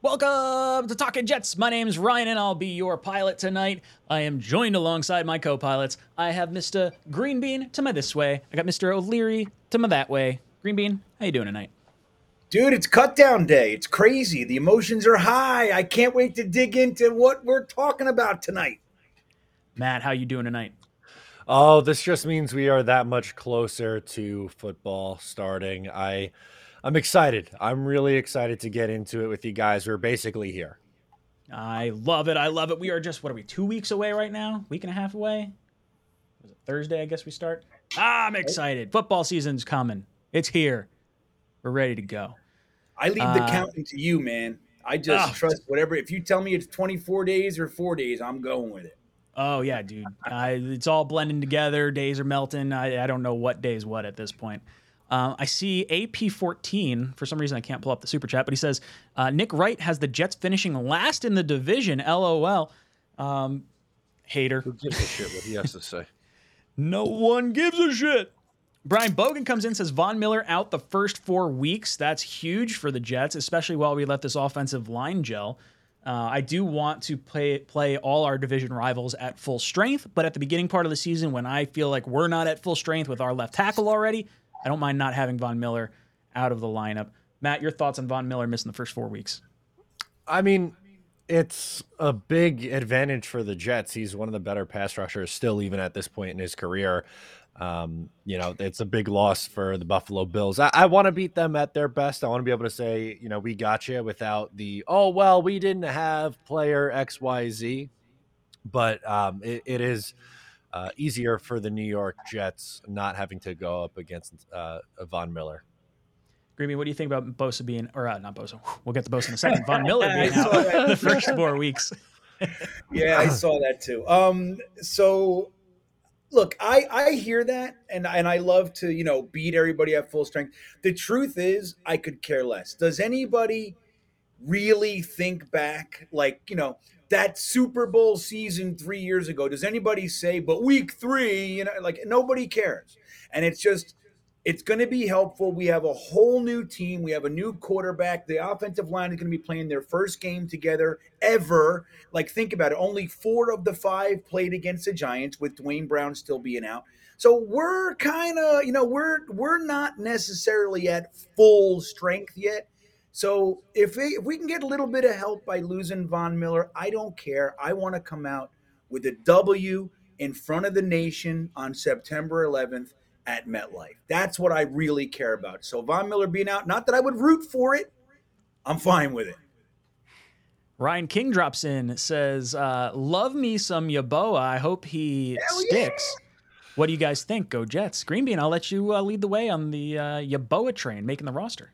Welcome to Talking Jets. My name's Ryan and I'll be your pilot tonight. I am joined alongside my co-pilots. I have Mr. Greenbean to my this way. I got Mr. O'Leary to my that way. Greenbean, how you doing tonight? Dude, it's cut down day. It's crazy. The emotions are high. I can't wait to dig into what we're talking about tonight. Matt, how you doing tonight? Oh, this just means we are that much closer to football starting. I I'm excited. I'm really excited to get into it with you guys. We're basically here. I love it. I love it. We are just what are we? Two weeks away right now? Week and a half away. Was it Thursday? I guess we start. Ah, I'm excited. Football season's coming. It's here. We're ready to go. I leave the uh, counting to you, man. I just uh, trust whatever. If you tell me it's 24 days or four days, I'm going with it. Oh yeah, dude. I, it's all blending together. Days are melting. I, I don't know what day is what at this point. Uh, I see AP14. For some reason, I can't pull up the super chat, but he says uh, Nick Wright has the Jets finishing last in the division. LOL. Um, hater. Who gives a shit what he has to say? no one gives a shit. Brian Bogan comes in says Von Miller out the first four weeks. That's huge for the Jets, especially while we let this offensive line gel. Uh, I do want to play play all our division rivals at full strength, but at the beginning part of the season, when I feel like we're not at full strength with our left tackle already, I don't mind not having Von Miller out of the lineup. Matt, your thoughts on Von Miller missing the first four weeks? I mean, it's a big advantage for the Jets. He's one of the better pass rushers still, even at this point in his career. Um, you know, it's a big loss for the Buffalo Bills. I, I want to beat them at their best. I want to be able to say, you know, we got you without the, oh, well, we didn't have player XYZ. But um, it, it is uh, easier for the New York Jets not having to go up against uh, Von Miller. Greeny, what do you think about Bosa being, or uh, not Bosa? We'll get to Bosa in a second. Von Miller being out the first four weeks. yeah, I saw that too. Um, so look, I I hear that, and and I love to you know beat everybody at full strength. The truth is, I could care less. Does anybody really think back, like you know? That Super Bowl season three years ago. Does anybody say, but week three, you know, like nobody cares. And it's just, it's going to be helpful. We have a whole new team. We have a new quarterback. The offensive line is going to be playing their first game together ever. Like, think about it. Only four of the five played against the Giants, with Duane Brown still being out. So we're kind of, you know, we're we're not necessarily at full strength yet. So if we, if we can get a little bit of help by losing Von Miller, I don't care. I want to come out with a W in front of the nation on September 11th at MetLife. That's what I really care about. So Von Miller being out, not that I would root for it, I'm fine with it. Ryan King drops in, says, uh, "Love me some Yeboah. I hope he Hell sticks." Yeah. What do you guys think? Go Jets! Green Bean. I'll let you uh, lead the way on the uh, Yeboah train making the roster.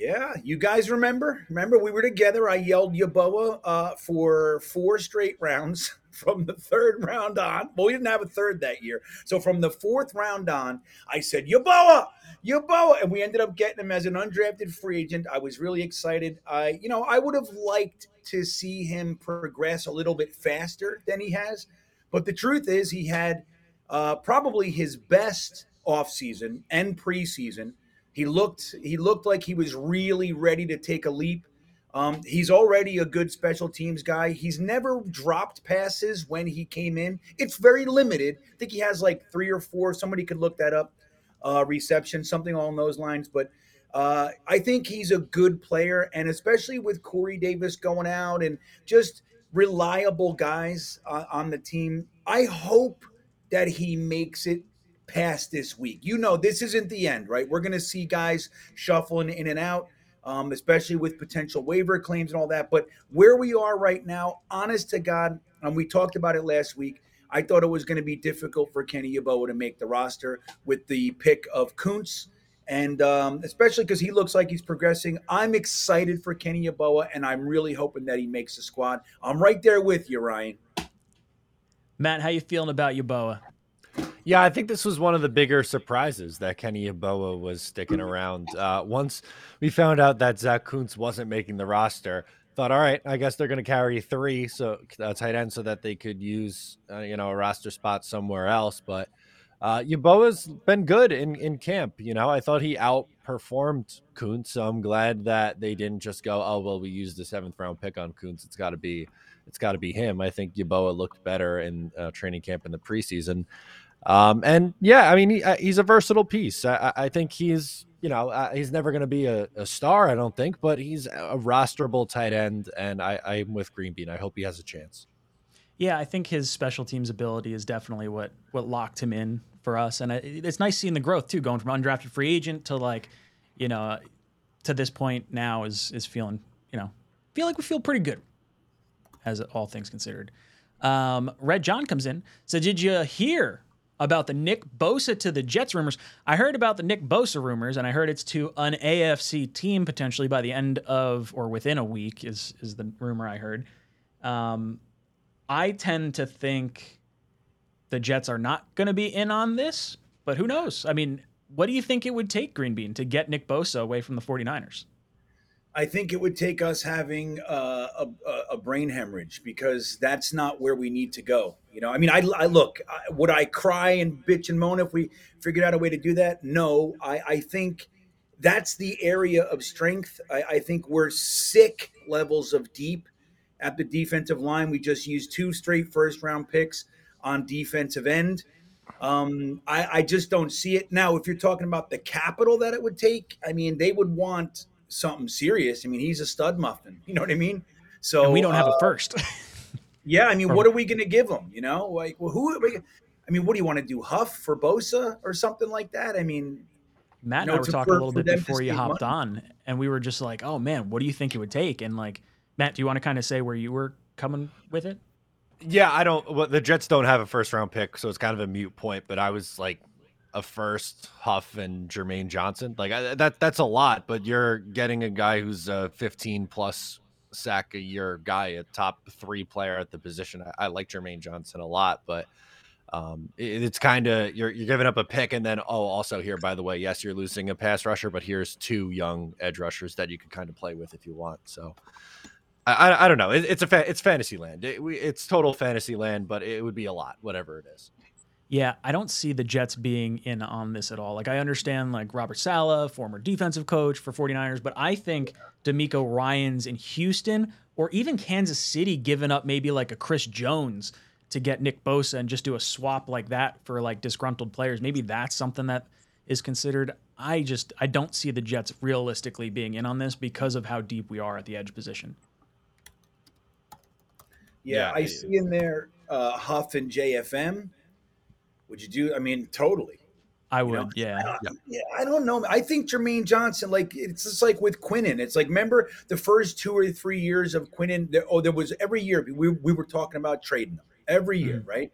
Yeah, you guys remember? Remember we were together. I yelled Yeboah uh, for four straight rounds from the third round on. Well, we didn't have a third that year, so from the fourth round on, I said Yeboah, Yeboah, and we ended up getting him as an undrafted free agent. I was really excited. I, you know, I would have liked to see him progress a little bit faster than he has, but the truth is, he had uh, probably his best offseason and preseason he looked he looked like he was really ready to take a leap. Um, he's already a good special teams guy. He's never dropped passes when he came in. It's very limited. I think he has like three or four. Somebody could look that up. Uh, reception, something along those lines. But uh, I think he's a good player, and especially with Corey Davis going out and just reliable guys uh, on the team. I hope that he makes it past this week. You know, this isn't the end, right? We're going to see guys shuffling in and out, um, especially with potential waiver claims and all that. But where we are right now, honest to God, and we talked about it last week. I thought it was going to be difficult for Kenny Yeboah to make the roster with the pick of Kuntz, and um, especially because he looks like he's progressing. I'm excited for Kenny Yeboah, and I'm really hoping that he makes the squad. I'm right there with you, Ryan. Matt, how you feeling about Yeboah? Yeah, I think this was one of the bigger surprises that Kenny Yeboah was sticking around. Uh, once we found out that Zach Kuntz wasn't making the roster, thought, all right, I guess they're going to carry three, so uh, tight end, so that they could use uh, you know a roster spot somewhere else. But uh, Yeboah's been good in, in camp. You know, I thought he outperformed Kuntz, so I'm glad that they didn't just go, oh well, we used the seventh round pick on Kuntz. It's got to be, it's got to be him. I think Yeboah looked better in uh, training camp in the preseason, um, and yeah, I mean he, uh, he's a versatile piece. I, I think he's you know uh, he's never going to be a, a, star, I don't think, but he's a rosterable tight end, and I, I'm with Green Bean. I hope he has a chance. Yeah, I think his special teams ability is definitely what what locked him in for us, and it's nice seeing the growth too, going from undrafted free agent to like, you know, to this point now is is feeling, you know, feel like we feel pretty good, as all things considered. Um, Red John comes in. So did you hear about the Nick Bosa to the Jets rumors? I heard about the Nick Bosa rumors, and I heard it's to an AFC team potentially by the end of or within a week is is the rumor I heard. Um, I tend to think the Jets are not going to be in on this, but who knows? I mean, what do you think it would take Green Bean to get Nick Bosa away from the 49ers? I think it would take us having uh, a, a, brain hemorrhage because that's not where we need to go. You know, I mean, I, I look, I, would I cry and bitch and moan if we figured out a way to do that? No, I, I think that's the area of strength. I, I think we're sick levels of deep at the defensive line. We just used two straight first round picks on defensive end. Um, I, I just don't see it. Now, if you're talking about the capital that it would take, I mean, they would want something serious. I mean, he's a stud muffin. You know what I mean? So and we don't have uh, a first. yeah, I mean, what are we going to give him? You know, like, well, who? We, I mean, what do you want to do? Huff for Bosa or something like that? I mean, Matt and I were talking a little bit before you hopped money. on, and we were just like, "Oh man, what do you think it would take?" And like, Matt, do you want to kind of say where you were coming with it? Yeah, I don't. Well, the Jets don't have a first round pick, so it's kind of a mute point. But I was like a first Huff and Jermaine Johnson. Like I, that, that's a lot. But you're getting a guy who's a 15 plus sack a year guy, a top three player at the position. I, I like Jermaine Johnson a lot, but um, it, it's kind of you're you're giving up a pick, and then oh, also here by the way, yes, you're losing a pass rusher, but here's two young edge rushers that you could kind of play with if you want. So I, I don't know. It, it's a fa- it's fantasy land. It, we, it's total fantasy land, but it would be a lot, whatever it is. Yeah, I don't see the Jets being in on this at all. Like I understand like Robert Saleh, former defensive coach for 49ers, but I think DeMeco Ryans in Houston or even Kansas City giving up maybe like a Chris Jones to get Nick Bosa and just do a swap like that for like disgruntled players. Maybe that's something that is considered. I just I don't see the Jets realistically being in on this because of how deep we are at the edge position. Yeah, yeah I see in there uh, Huff and JFM. Would you do? I mean, totally. I would, you know? yeah. I, yeah. I don't know. I think Jermaine Johnson, like it's just like with Quinnen. It's like remember the first two or three years of Quinnen. There, oh, there was every year we, we were talking about trading them every year, mm-hmm. right?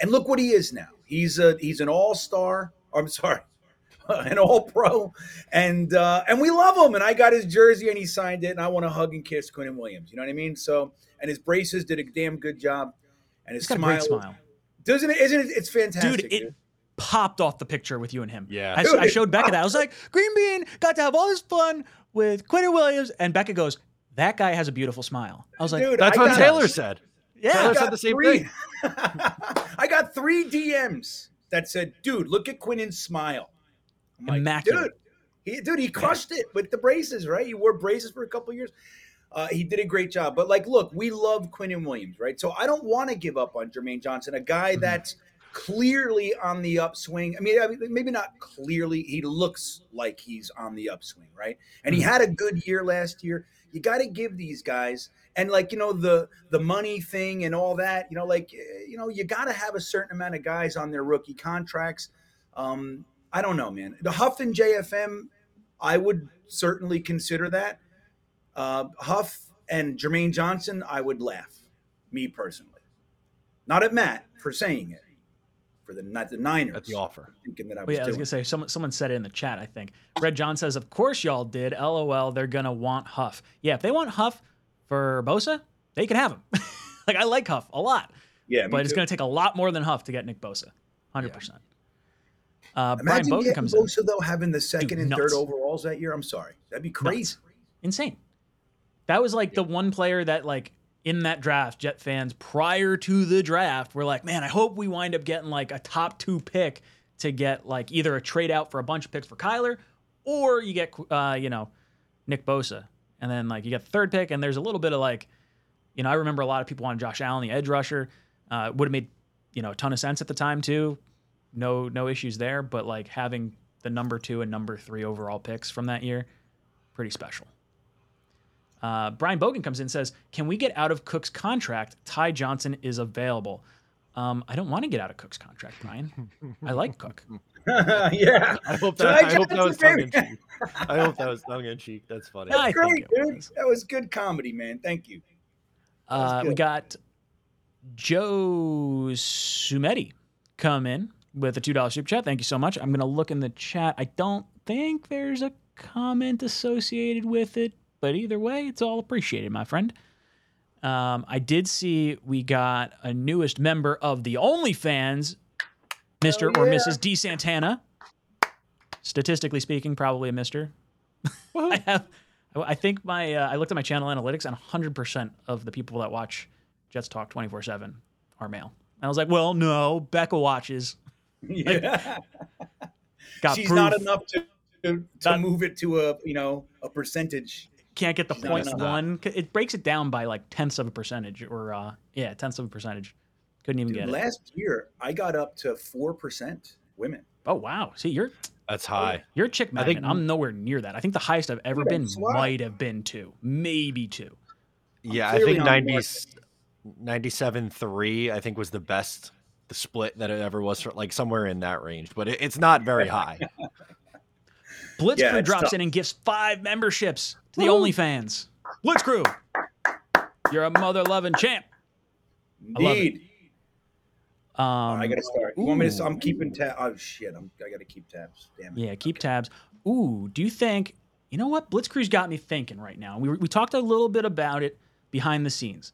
And look what he is now. He's a he's an all star. I'm sorry, an all pro, and uh, and we love him. And I got his jersey and he signed it, and I want to hug and kiss Quinnen Williams. You know what I mean? So and his braces did a damn good job, and his smile, smile, doesn't it? Isn't it? It's fantastic, dude. It dude. popped off the picture with you and him. Yeah, I, dude, I showed Becca that. I was like, Green Bean got to have all this fun with Quinnen Williams, and Becca goes, "That guy has a beautiful smile." I was like, dude, "That's I what Taylor said." Yeah, Taylor said the same three, thing. I got three DMs that said, "Dude, look at Quinnen's smile." I'm like, dude, he, dude, he crushed it with the braces, right? He wore braces for a couple years. Uh, he did a great job. But like, look, we love Quinnen Williams, right? So I don't want to give up on Jermaine Johnson, a guy mm-hmm. that's clearly on the upswing. I mean, I mean, maybe not clearly. He looks like he's on the upswing, right? And he mm-hmm. had a good year last year. You got to give these guys and like you know the the money thing and all that. You know, like eh, you know, you got to have a certain amount of guys on their rookie contracts. Um, I don't know, man. The Huff and JFM, I would certainly consider that. Uh, Huff and Jermaine Johnson, I would laugh, me personally. Not at Matt for saying it, for the not the Niners. At the offer. Thinking that I was, well, yeah, I was gonna say someone someone said it in the chat. I think Red John says, "Of course y'all did." LOL. They're gonna want Huff. Yeah, if they want Huff for Bosa, they can have him. like I like Huff a lot. Yeah, but it's gonna take a lot more than Huff to get Nick Bosa. Hundred yeah. percent. Uh, Brian Bogan comes Bosa, in. though having the second Dude, and nuts. third overalls that year. I'm sorry, that'd be crazy, nuts. insane. That was like the one player that like in that draft, Jet fans prior to the draft were like, man, I hope we wind up getting like a top two pick to get like either a trade out for a bunch of picks for Kyler, or you get uh, you know Nick Bosa, and then like you get the third pick, and there's a little bit of like, you know, I remember a lot of people wanted Josh Allen, the edge rusher, uh, would have made you know a ton of sense at the time too. No no issues there, but like having the number two and number three overall picks from that year, pretty special. Uh, Brian Bogan comes in and says, "Can we get out of Cook's contract? Ty Johnson is available." Um, I don't want to get out of Cook's contract, Brian. I like Cook. yeah. I hope So that, I I hope that was tongue in cheek. I hope that was tongue in cheek. That's funny. I Great, dude. was. That was good comedy, man. Thank you. Uh, we got Joe Sumeti come in with a two dollar super chat. Thank you so much. I'm gonna look in the chat. I don't think there's a comment associated with it, but either way, it's all appreciated, my friend. Um, I did see we got a newest member of the OnlyFans, Mr. Hell or. Mrs. D Santana. Statistically speaking, probably a Mister. I have. I think my uh, I looked at my channel analytics, and 100 percent of the people that watch Jets Talk 24 seven are male. And I was like, well, no, Becca watches. Yeah. Got She's proof. not enough to to, to Not- move it to a you know a percentage. Can't get the She's not one. It breaks it down by like tenths of a percentage, or uh, yeah, tenths of a percentage. Couldn't even Dude, get it. last year I got up to four percent women. Oh wow! See, you're That's high. you're a chick I think- magnet. I'm nowhere near that. I think the highest I've ever been why. might have been two, maybe two. Yeah, I think on 90, 97 3 I think was the best the split that it ever was for like somewhere in that range, but it, it's not very high. Blitzkrieg Yeah, drops tough. in and gives five memberships to the Woo. Blitz Crew, you're a mother loving champ. I love it. Indeed. Um, I gotta start. You want me to? ooh. I'm keeping tab. Oh shit! I'm. I gotta keep tabs. Damn it. Yeah, keep tabs. Ooh, do you think? You know what? Blitzkrieg's got me thinking right now. We were- we talked a little bit about it behind the scenes.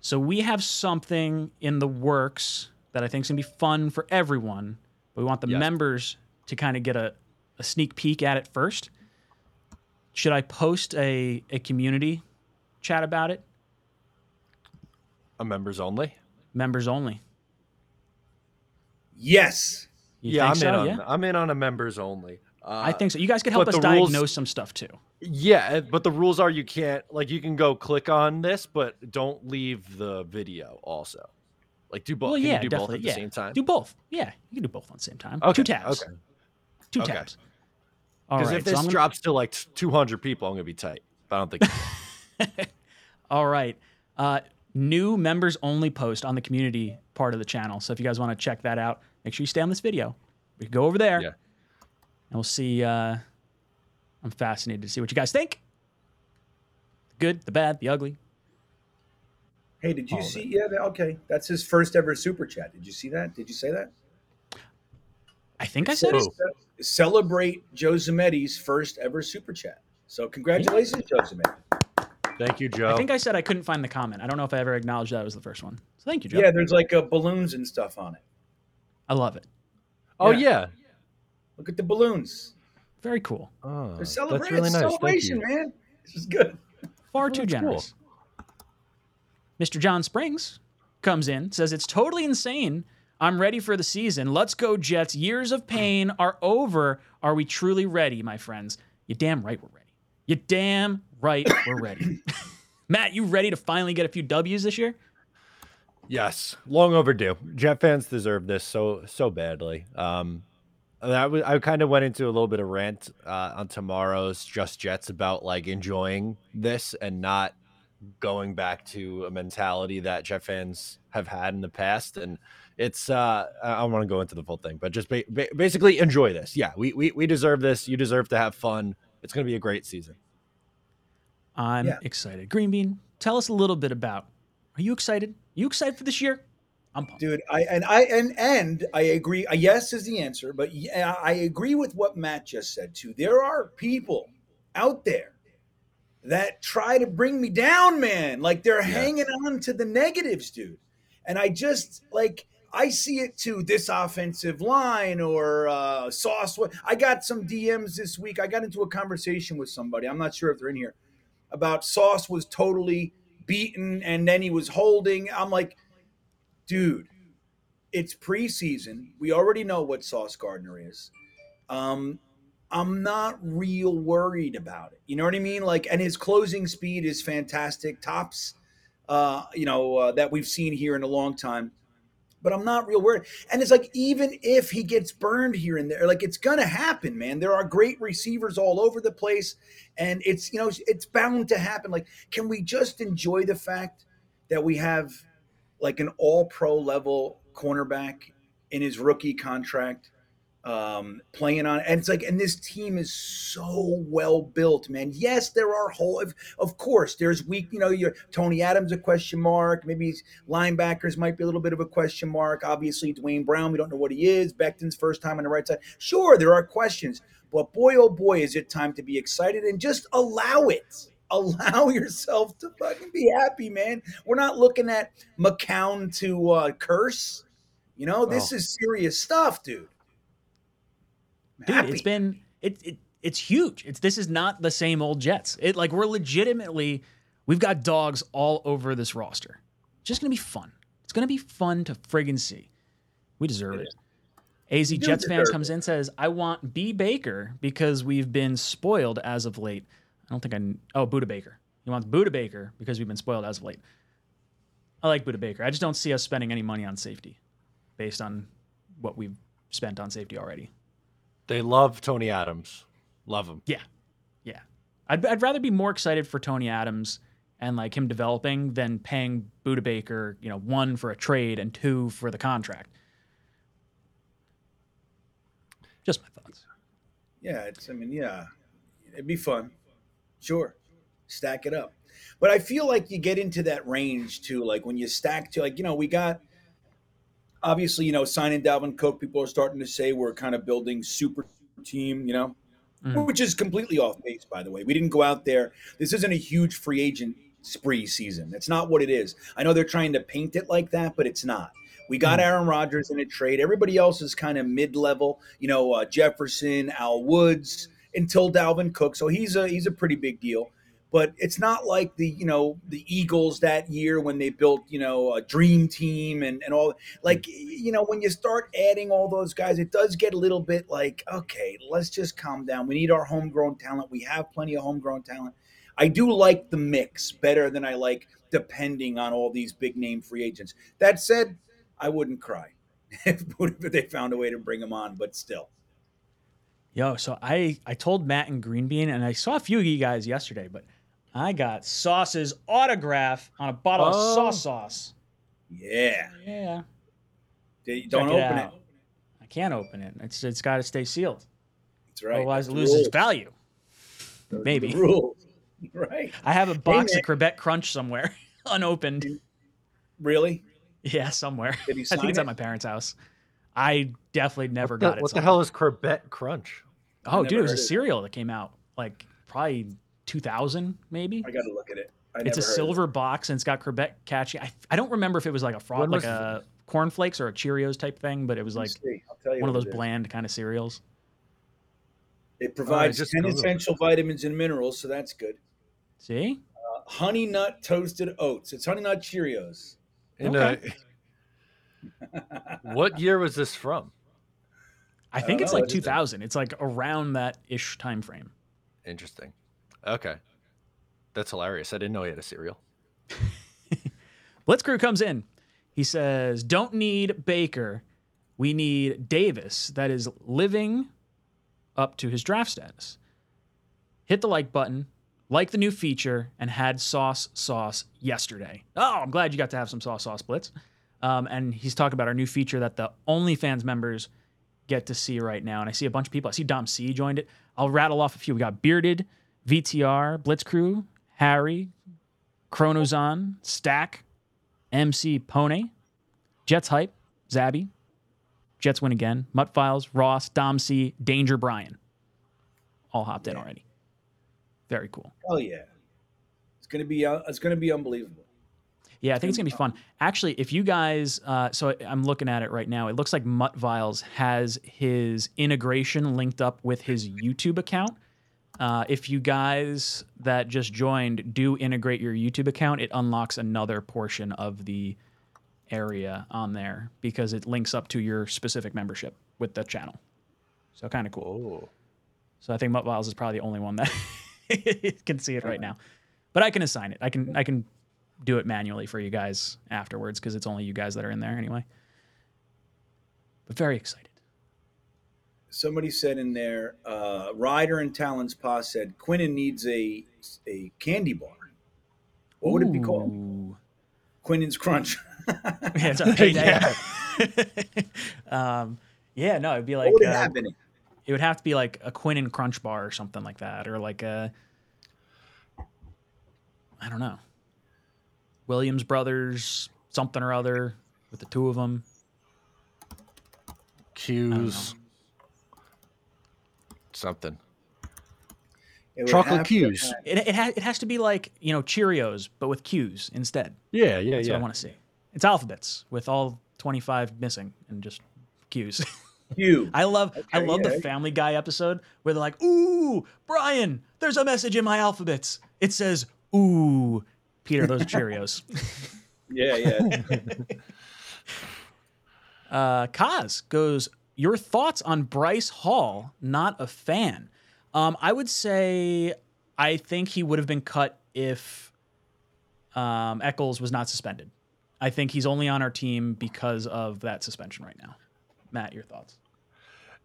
So we have something in the works that I think is gonna be fun for everyone. But we want the Yes. members to kind of get a, a sneak peek at it first. Should I post a a community chat about it? A members only. Members only. Yes. You yeah, I'm think in on yeah, I'm in on a members only. Uh, I think so. You guys could help us the rules- diagnose some stuff too. Yeah, uh, but the rules are you can't like you can go click on this, but don't leave the video also. Like do both. Well, Can yeah, you do both definitely. at the yeah. same time? Do both. Yeah, you can do both at the same time. Okay, Two tabs. Okay. Two okay. tabs. All Because right. if this I'm gonna- drops to like 200 people, I'm gonna be tight. But I don't think. All right. Uh, new members only post on the community part of the channel. So if you guys want to check that out, make sure you stay on this video. We can go over there Yeah. and we'll see. Uh, I'm fascinated to see what you guys think. The good, the bad, the ugly. Hey, did you All see? Yeah. Okay. That's his first ever super chat. Did you see that? Did you say that? I think I said it. Who? Celebrate Joe Zameti's first ever super chat. So congratulations, Joe Zametti. Thank you, Joe. I think I said I couldn't find the comment. I don't know if I ever acknowledged that was the first one. So thank you, Joe. Yeah, there's like uh, balloons and stuff on it. I love it. oh yeah. yeah. Look at the balloons. Very cool. Oh, They're celebrating. that's really nice. Thank celebration, you. man. This is good. Far Oh, too that's cool. generous. Mr. John Springs comes in, says it's totally insane. I'm ready for the season. Let's go, Jets. Years of pain are over. Are we truly ready, my friends? You damn right we're ready. You damn right we're ready. Matt, you ready to finally get a few W's this year? Yes, long overdue. Jet fans deserve this so so badly. Um, that was, I kind of went into a little bit of rant uh, on tomorrow's Just Jets about like enjoying this and not going back to a mentality that Jet fans have had in the past. And it's uh, I don't want to go into the full thing, but just ba- ba- basically enjoy this. Yeah, we, we we deserve this. You deserve to have fun. It's going to be a great season. I'm Yeah. excited. Green Bean, tell us a little bit about. Are you excited? you excited for this year? I'm pumped. dude i and i and and i agree uh, yes is the answer but i agree with what matt just said too there are people out there that try to bring me down man like they're hanging on to the negatives dude and i just like i see it too this offensive line or uh sauce i got some dms this week i got into a conversation with somebody i'm not sure if they're in here about sauce was totally beaten and then he was holding i'm like dude it's preseason. We already know what Sauce Gardner is. Um, I'm not real worried about it. You know what I mean? Like, and his closing speed is fantastic. Tops, uh, you know, uh, that we've seen here in a long time. But I'm not real worried. And it's like, even if he gets burned here and there, like it's gonna happen, man. There are great receivers all over the place, and it's you know it's bound to happen. Like, can we just enjoy the fact that we have like an All Pro level cornerback in his rookie contract? Um, playing on. And it's like, and this team is so well built, man. Yes, there are whole, of, of course, there's weak, you know, your Tony Adams a question mark. Maybe linebackers might be a little bit of a question mark. Obviously, Duane Brown, we don't know what he is. Becton's first time on the right side. Sure, there are questions, but boy, oh boy, is it time to be excited and just allow it. Allow yourself to fucking be happy, man. We're not looking at McCown to uh, curse. You know, this oh. is serious stuff, dude dude, happy. it's been it, it it's huge. It's this is not the same old Jets. It like we're legitimately we've got dogs all over this roster. It's just gonna be fun. It's gonna be fun to friggin' see. We deserve it. it. AZ Jets fan comes in says, "I want B Baker because we've been spoiled as of late." I don't think I. Oh, Budda Baker. He wants Budda Baker because we've been spoiled as of late. I like Budda Baker. I just don't see us spending any money on safety, based on what we've spent on safety already. They love Tony Adams. Love him. Yeah. Yeah. I'd, I'd rather be more excited for Tony Adams and like him developing than paying Budda Baker, you know, one for a trade and two for the contract. Just my thoughts. Yeah, it's I mean, yeah. It'd be fun. Sure. Stack it up. But I feel like you get into that range too, like when you stack to like, you know, we got obviously, you know, signing Dalvin Cook, people are starting to say we're kind of building super team, you know, mm. which is completely off base, by the way. We didn't go out there. This isn't a huge free agent spree season. That's not what it is. I know they're trying to paint it like that, but it's not. We got mm. Aaron Rodgers in a trade. Everybody else is kind of mid level, you know, uh, Jefferson, Al Woods, until Dalvin Cook. So he's a he's a pretty big deal but it's not like the you know the Eagles that year when they built you know a dream team and and all like hmm. you know when you start adding all those guys it does get a little bit like okay let's just calm down. We need our homegrown talent. We have plenty of homegrown talent. I do like the mix better than I like depending on all these big name free agents. That said I wouldn't cry if they found a way to bring them on but still. Yo, so I I told Matt and Greenbean, and I saw a few of you guys yesterday, but I got Sauce's autograph on a bottle oh. of sauce sauce. Yeah. Yeah. Don't Check open it, it, I can't open it. It's it's got to stay sealed. That's right. Otherwise, That's it loses rules. value. Those Maybe. rules. Right. I have a box hey, of Chrebet Crunch somewhere, unopened. Really? Yeah, somewhere. I think it's it? at my parents' house. I definitely never what got the, it. What the hell is Chrebet Crunch? Oh, dude, it was a cereal that came out like probably 2000 maybe. I got to look at it. it's a silver it. box and it's got Chrebet catchy. I, I don't remember if it was like a fraud, like a cornflakes or a Cheerios type thing, but it was like one of those bland kind of cereals. It provides uh, 10 essential vitamins and minerals, so that's good. See? Uh, honey nut toasted oats. It's honey nut Cheerios. And, okay. uh, what year was this from? I think I it's know, like 2000. It's like around that ish time frame. Interesting. Okay. That's hilarious. I didn't know he had a cereal. Blitzcrew comes in. He says, Don't need Baker. We need Davis that is living up to his draft status. Hit the like button, like the new feature, and had sauce sauce yesterday. Oh, I'm glad you got to have some sauce sauce blitz. Um, and he's talking about our new feature that the OnlyFans members get to see right now. And I see a bunch of people. I see Dom C joined it. I'll rattle off a few. We got Bearded, VTR, Blitz Crew, Harry, Chronozon, Stack, MC Pone, Jets Hype, Zabby, Jets Win Again, Mutt Files, Ross, Dom C, Danger Brian. All hopped yeah. in already. Very cool. Oh yeah. It's gonna be uh, it's gonna be unbelievable. Yeah, I think it's gonna be fun. Actually, if you guys, uh, so I'm looking at it right now. It looks like Mutt Viles has his integration linked up with his YouTube account. Uh, if you guys that just joined do integrate your YouTube account, it unlocks another portion of the area on there because it links up to your specific membership with the channel. So kind of cool. Oh. So I think Mutt is probably the only one that can see it right now. But I can assign it. I can I can do it manually for you guys afterwards because it's only you guys that are in there anyway. But very excited. Somebody said in there, uh, Ryder and Talon's Pa said Quinnen needs a a candy bar. What would it be called? Ooh. Quinnen's Crunch. Yeah, it's a payday. um, yeah, no, it'd be like what would it uh, have in it? it would have to be like a Quinn and Crunch bar or something like that, or like a I don't know Williams Brothers something or other with the two of them. Q's. Something. It Chocolate cues. to Q's. It it, ha- it has to be like you know Cheerios, but with cues instead. Yeah, yeah, That's yeah. what I want to see. It's alphabets with all twenty five missing and just Q's. I love I love yeah. the Family Guy episode where they're like, "Ooh, Brian, there's a message in my alphabets. It says, ooh, Peter, those Cheerios." Yeah, yeah. uh, Kaz goes, "Your thoughts on Bryce Hall? Not a fan. Um, I would say I think he would have been cut if um, Echols was not suspended. I think he's only on our team because of that suspension right now. Matt, your thoughts?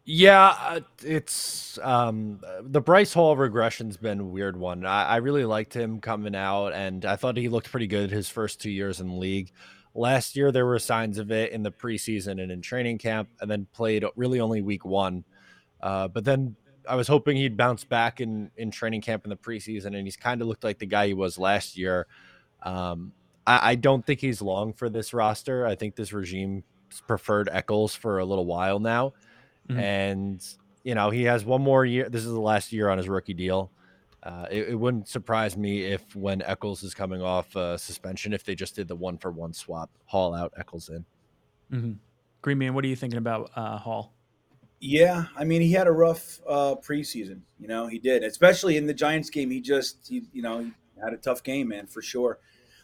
Yeah, uh, it's um, the Bryce Hall regression's been a weird one. I, I really liked him coming out, and I thought he looked pretty good his first two years in the league. Last year, there were signs of it in the preseason and in training camp, and then played really only week one. Uh, but then I was hoping he'd bounce back in in training camp in the preseason, and he's kind of looked like the guy he was last year. Um, I, I don't think he's long for this roster. I think this regime preferred Echols for a little while now Mhm. and you know he has one more year. This is the last year on his rookie deal. Uh, it, it wouldn't surprise me if when Echols is coming off uh, suspension, if they just did the one for one swap, haul out Echols in. Mm-hmm. Green Bean, what are you thinking about uh, Hall? Yeah, I mean, he had a rough uh, preseason. You know, he did, especially in the Giants game. He just, he, you know, he had a tough game, man, for sure.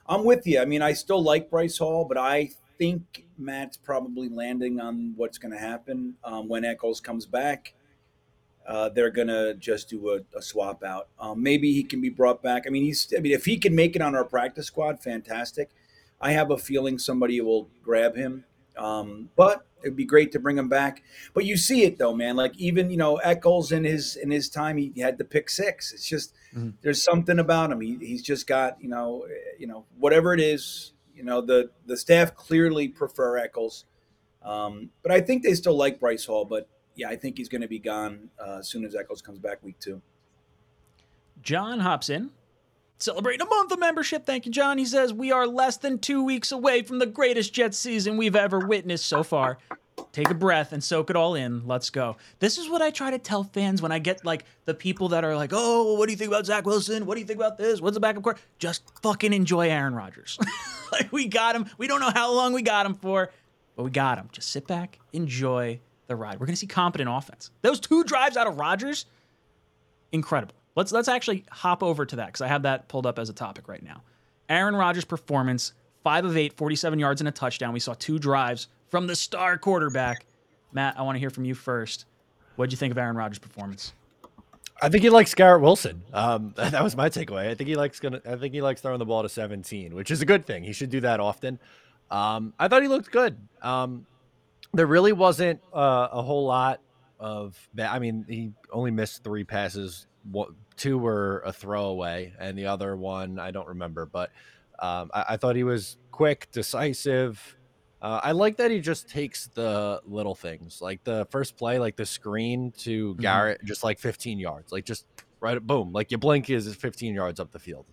I'm with you. I mean, I still like Bryce Hall, but I think Matt's probably landing on what's going to happen um, when Echols comes back. Uh, they're gonna just do a, a swap out. Um, maybe he can be brought back. I mean, he's. I mean, if he can make it on our practice squad, fantastic. I have a feeling somebody will grab him. Um, but it'd be great to bring him back. But you see it though, man. Like even you know Echols in his in his time, he had the pick six. It's just Mhm. there's something about him. He, he's just got you know eh, you know whatever it is. You know the the staff clearly prefer Echols, um, but I think they still like Bryce Hall. But yeah, I think he's going to be gone uh, as soon as Echols comes back week two. John hops in, celebrating a month of membership. Thank you, John. He says, We are less than two weeks away from the greatest Jets season we've ever witnessed so far. Take a breath and soak it all in. Let's go. This is what I try to tell fans when I get like the people that are like, Oh, what do you think about Zach Wilson? What do you think about this? What's the backup court? Just fucking enjoy Aaron Rodgers. like, we got him. We don't know how long we got him for, but we got him. Just sit back, enjoy the ride. We're going to see competent offense. Those two drives out of Rodgers, incredible. Let's let's actually hop over to that because I have that pulled up as a topic right now. Aaron Rodgers' performance, five of eight, 47 yards and a touchdown. We saw two drives from the star quarterback. Matt, I want to hear from you first. What did you think of Aaron Rodgers' performance? I think he likes Garrett Wilson. Um, that was my takeaway. I think he likes gonna. I think he likes throwing the ball to 17, which is a good thing. He should do that often. Um, I thought he looked good. Um, there really wasn't uh, a whole lot of. I mean, he only missed three passes. Two were a throwaway, and the other one I don't remember. But um, I, I thought he was quick, decisive. Uh, I like that he just takes the little things, like the first play, like the screen to Garrett, just like 15 yards, like just right, boom, like you blink is 15 yards up the field.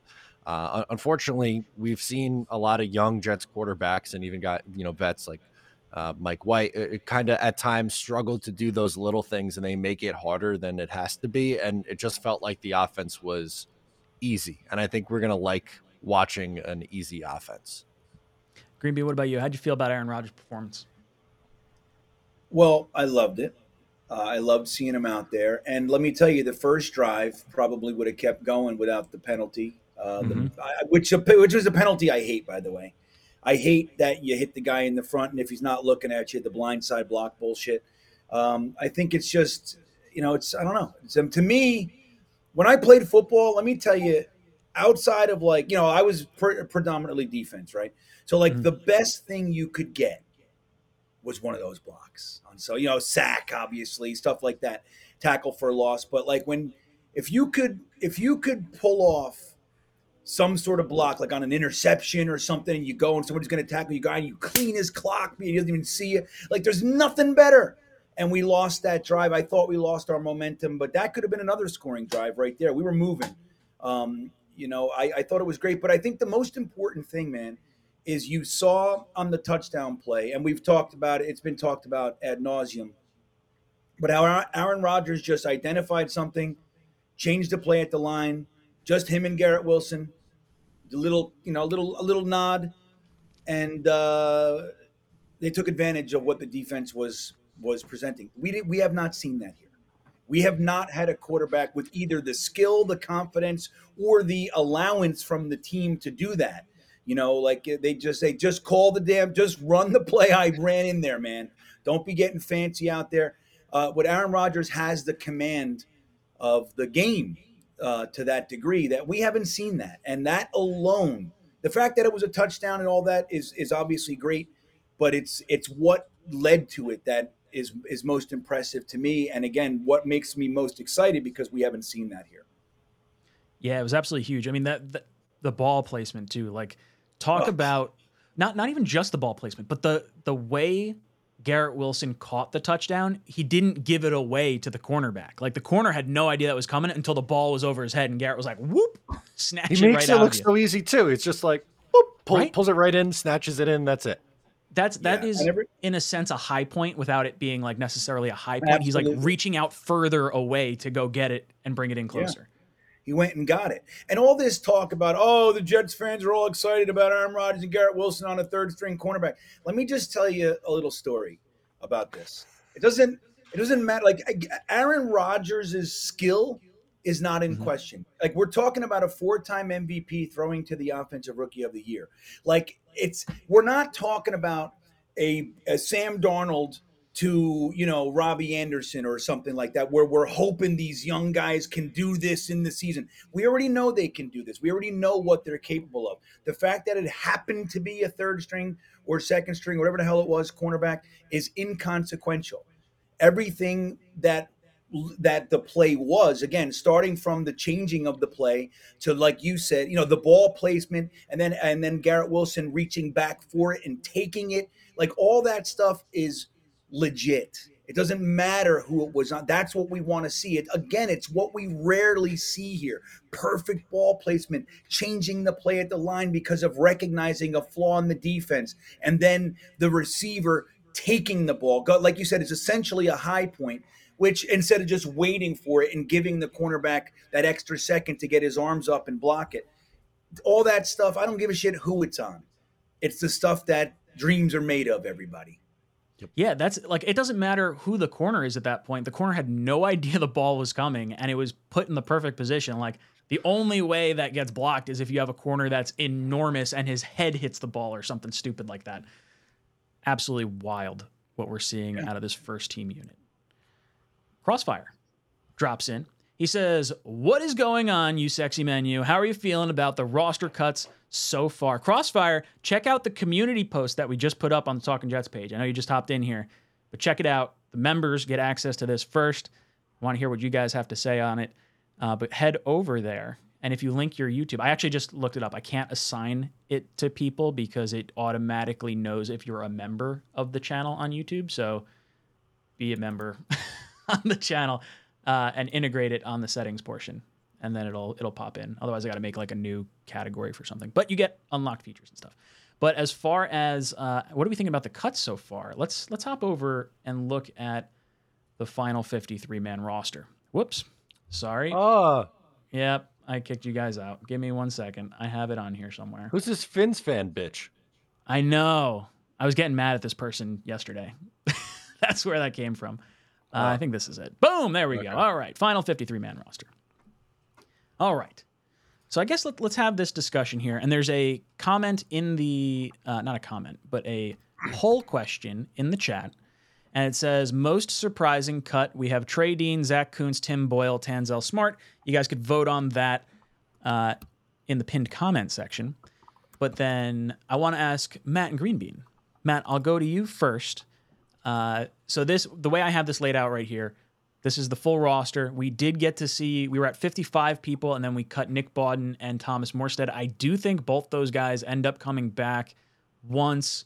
Uh, unfortunately, we've seen a lot of young Jets quarterbacks and even got you know vets like uh, Mike White. It, it kind of at times struggled to do those little things, and they make it harder than it has to be. And it just felt like the offense was easy, and I think we're gonna like watching an easy offense. Green Bee, what about you? How'd you feel about Aaron Rodgers' performance? Well, I loved it. Uh, I loved seeing him out there. And let me tell you, the first drive probably would have kept going without the penalty, uh, the- Mhm. I, which which was a penalty I hate, by the way. I hate that you hit the guy in the front, and if he's not looking at you, the blind side block bullshit. Um, I think it's just, you know, it's I don't know. It's, um, to me, when I played football, let me tell you, outside of like, you know, I was pre- predominantly defense, right? So like mm-hmm. the best thing you could get was one of those blocks. And so you know, sack, obviously, stuff like that, tackle for a loss. But like when, if you could, if you could pull off some sort of block, like on an interception or something, and you go and somebody's going to tackle you, guy, and you clean his clock, he doesn't even see you. Like there's nothing better. And we lost that drive. I thought we lost our momentum, but that could have been another scoring drive right there. We were moving. Um, you know, I, I thought it was great, but I think the most important thing, man, is you saw on the touchdown play, and we've talked about it. It's been talked about ad nauseum. But how Aaron Rodgers just identified something, changed the play at the line, just him and Garrett Wilson, a little, you know, a little, a little nod, and uh, they took advantage of what the defense was was presenting. We did, we have not seen that here. We have not had a quarterback with either the skill, the confidence, or the allowance from the team to do that. You know, like they just they just call the damn, just run the play. I ran in there, man. Don't be getting fancy out there. Uh, but Aaron Rodgers has the command of the game uh, to that degree that we haven't seen that, and that alone, the fact that it was a touchdown and all that is is obviously great, but it's it's what led to it that is is most impressive to me, and again, what makes me most excited because we haven't seen that here. Yeah, it was absolutely huge. I mean that, that the ball placement too, like Talk oh. about not not even just the ball placement, but the the way Garrett Wilson caught the touchdown, he didn't give it away to the cornerback. Like the corner had no idea that was coming until the ball was over his head, and Garrett was like, "Whoop!" Snatch he it makes right it look so easy too. It's just like, whoop, pull, right? pulls it right in, snatches it in. That's it. That's that yeah, is never, in a sense a high point without it being like necessarily a high point. Absolutely. He's like reaching out further away to go get it and bring it in closer. Yeah. He went and got it. And all this talk about, oh, the Jets fans are all excited about Aaron Rodgers and Garrett Wilson on a third string cornerback. Let me just tell you a little story about this. It doesn't it doesn't matter like Aaron Rodgers' skill is not in mm-hmm. question. Like we're talking about a four-time MVP throwing to the offensive rookie of the year. Like it's we're not talking about a, a Sam Darnold to you know Robbie Anderson or something like that, where we're hoping these young guys can do this in the season. We already know they can do this. We already know what they're capable of. The fact that it happened to be a third string or second string, whatever the hell it was, cornerback is inconsequential. Everything that that the play was again starting from the changing of the play to like you said you know the ball placement and then and then Garrett Wilson reaching back for it and taking it like all that stuff is legit. It doesn't matter who it was on. That's what we want to see. It again, it's what we rarely see here. Perfect ball placement, changing the play at the line because of recognizing a flaw in the defense, and then the receiver taking the ball. Like you said, it's essentially a high point, which instead of just waiting for it and giving the cornerback that extra second to get his arms up and block it. All that stuff, I don't give a shit who it's on. It's the stuff that dreams are made of, everybody. Yep. Yeah, that's like it doesn't matter who the corner is at that point. The corner had no idea the ball was coming and it was put in the perfect position. Like the only way that gets blocked is if you have a corner that's enormous and his head hits the ball or something stupid like that. Absolutely wild what we're seeing yeah. out of this first team unit. Crossfire drops in. He says, What is going on, you sexy menu? How are you feeling about the roster cuts so far. Crossfire, check out the community post that we just put up on the Talking Jets page. I know you just hopped in here, but check it out. The members get access to this first. I want to hear what you guys have to say on it. Uh, but head over there. And if you link your YouTube, I actually just looked it up. I can't assign it to people because it automatically knows if you're a member of the channel on YouTube. So be a member on the channel uh, and integrate it on the settings portion and then it'll it'll pop in. Otherwise, I got to make like a new category for something. But you get unlocked features and stuff. But as far as uh, what do we think about the cuts so far? Let's let's hop over and look at the final 53 man roster. Whoops, sorry. Oh, yep, I kicked you guys out. Give me one second. I have it on here somewhere. Who's this Fins fan bitch? I know. I was getting mad at this person yesterday. That's where that came from. Uh, oh. I think this is it. Boom! There we okay. go. All right, final 53 man roster. All right. So I guess let, us have this discussion here. And there's a comment in the, uh, not a comment, but a poll question in the chat. And it says, most surprising cut. We have Trey Dean, Zach Kuntz, Tim Boyle, Tanzel Smart. You guys could vote on that uh, in the pinned comment section. But then I want to ask Matt and Greenbean. Matt, I'll go to you first. Uh, so this, the way I have this laid out right here, this is the full roster. We did get to see, we were at 55 people, and then we cut Nick Bawden and Thomas Morstead. I do think both those guys end up coming back once,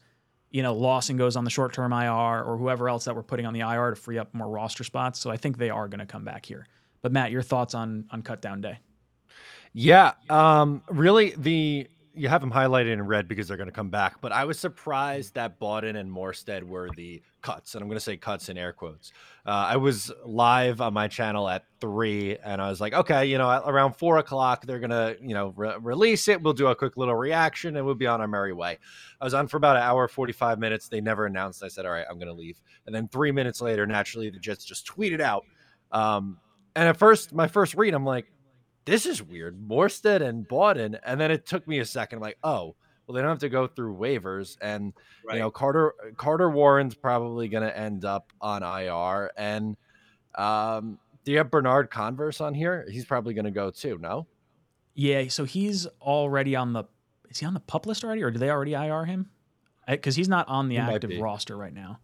you know, Lawson goes on the short term IR or whoever else that we're putting on the IR to free up more roster spots. So I think they are going to come back here. But Matt, your thoughts on on cut down day? Yeah, um, really the you have them highlighted in red because they're going to come back. But I was surprised that Bawden and Morstead were the cuts, and I'm going to say cuts in air quotes. Uh, I was live on my channel at three, and I was like, okay, you know, around four o'clock they're going to, you know, re- release it. We'll do a quick little reaction, and we'll be on our merry way. I was on for about an hour, 45 minutes. They never announced. I said, all right, I'm going to leave. And then three minutes later, naturally, the Jets just tweeted out. Um, and at first, my first read, I'm like, this is weird. Morstead and Bawden. And then it took me a second. I'm like, oh, well, they don't have to go through waivers. And, right. you know, Carter Carter Warren's probably going to end up on IR. And um, do you have Bernard Converse on here? He's probably going to go too, no? Yeah. So he's already on the, is he on the pup list already or do they already IR him? Because he's not on the he active roster right now.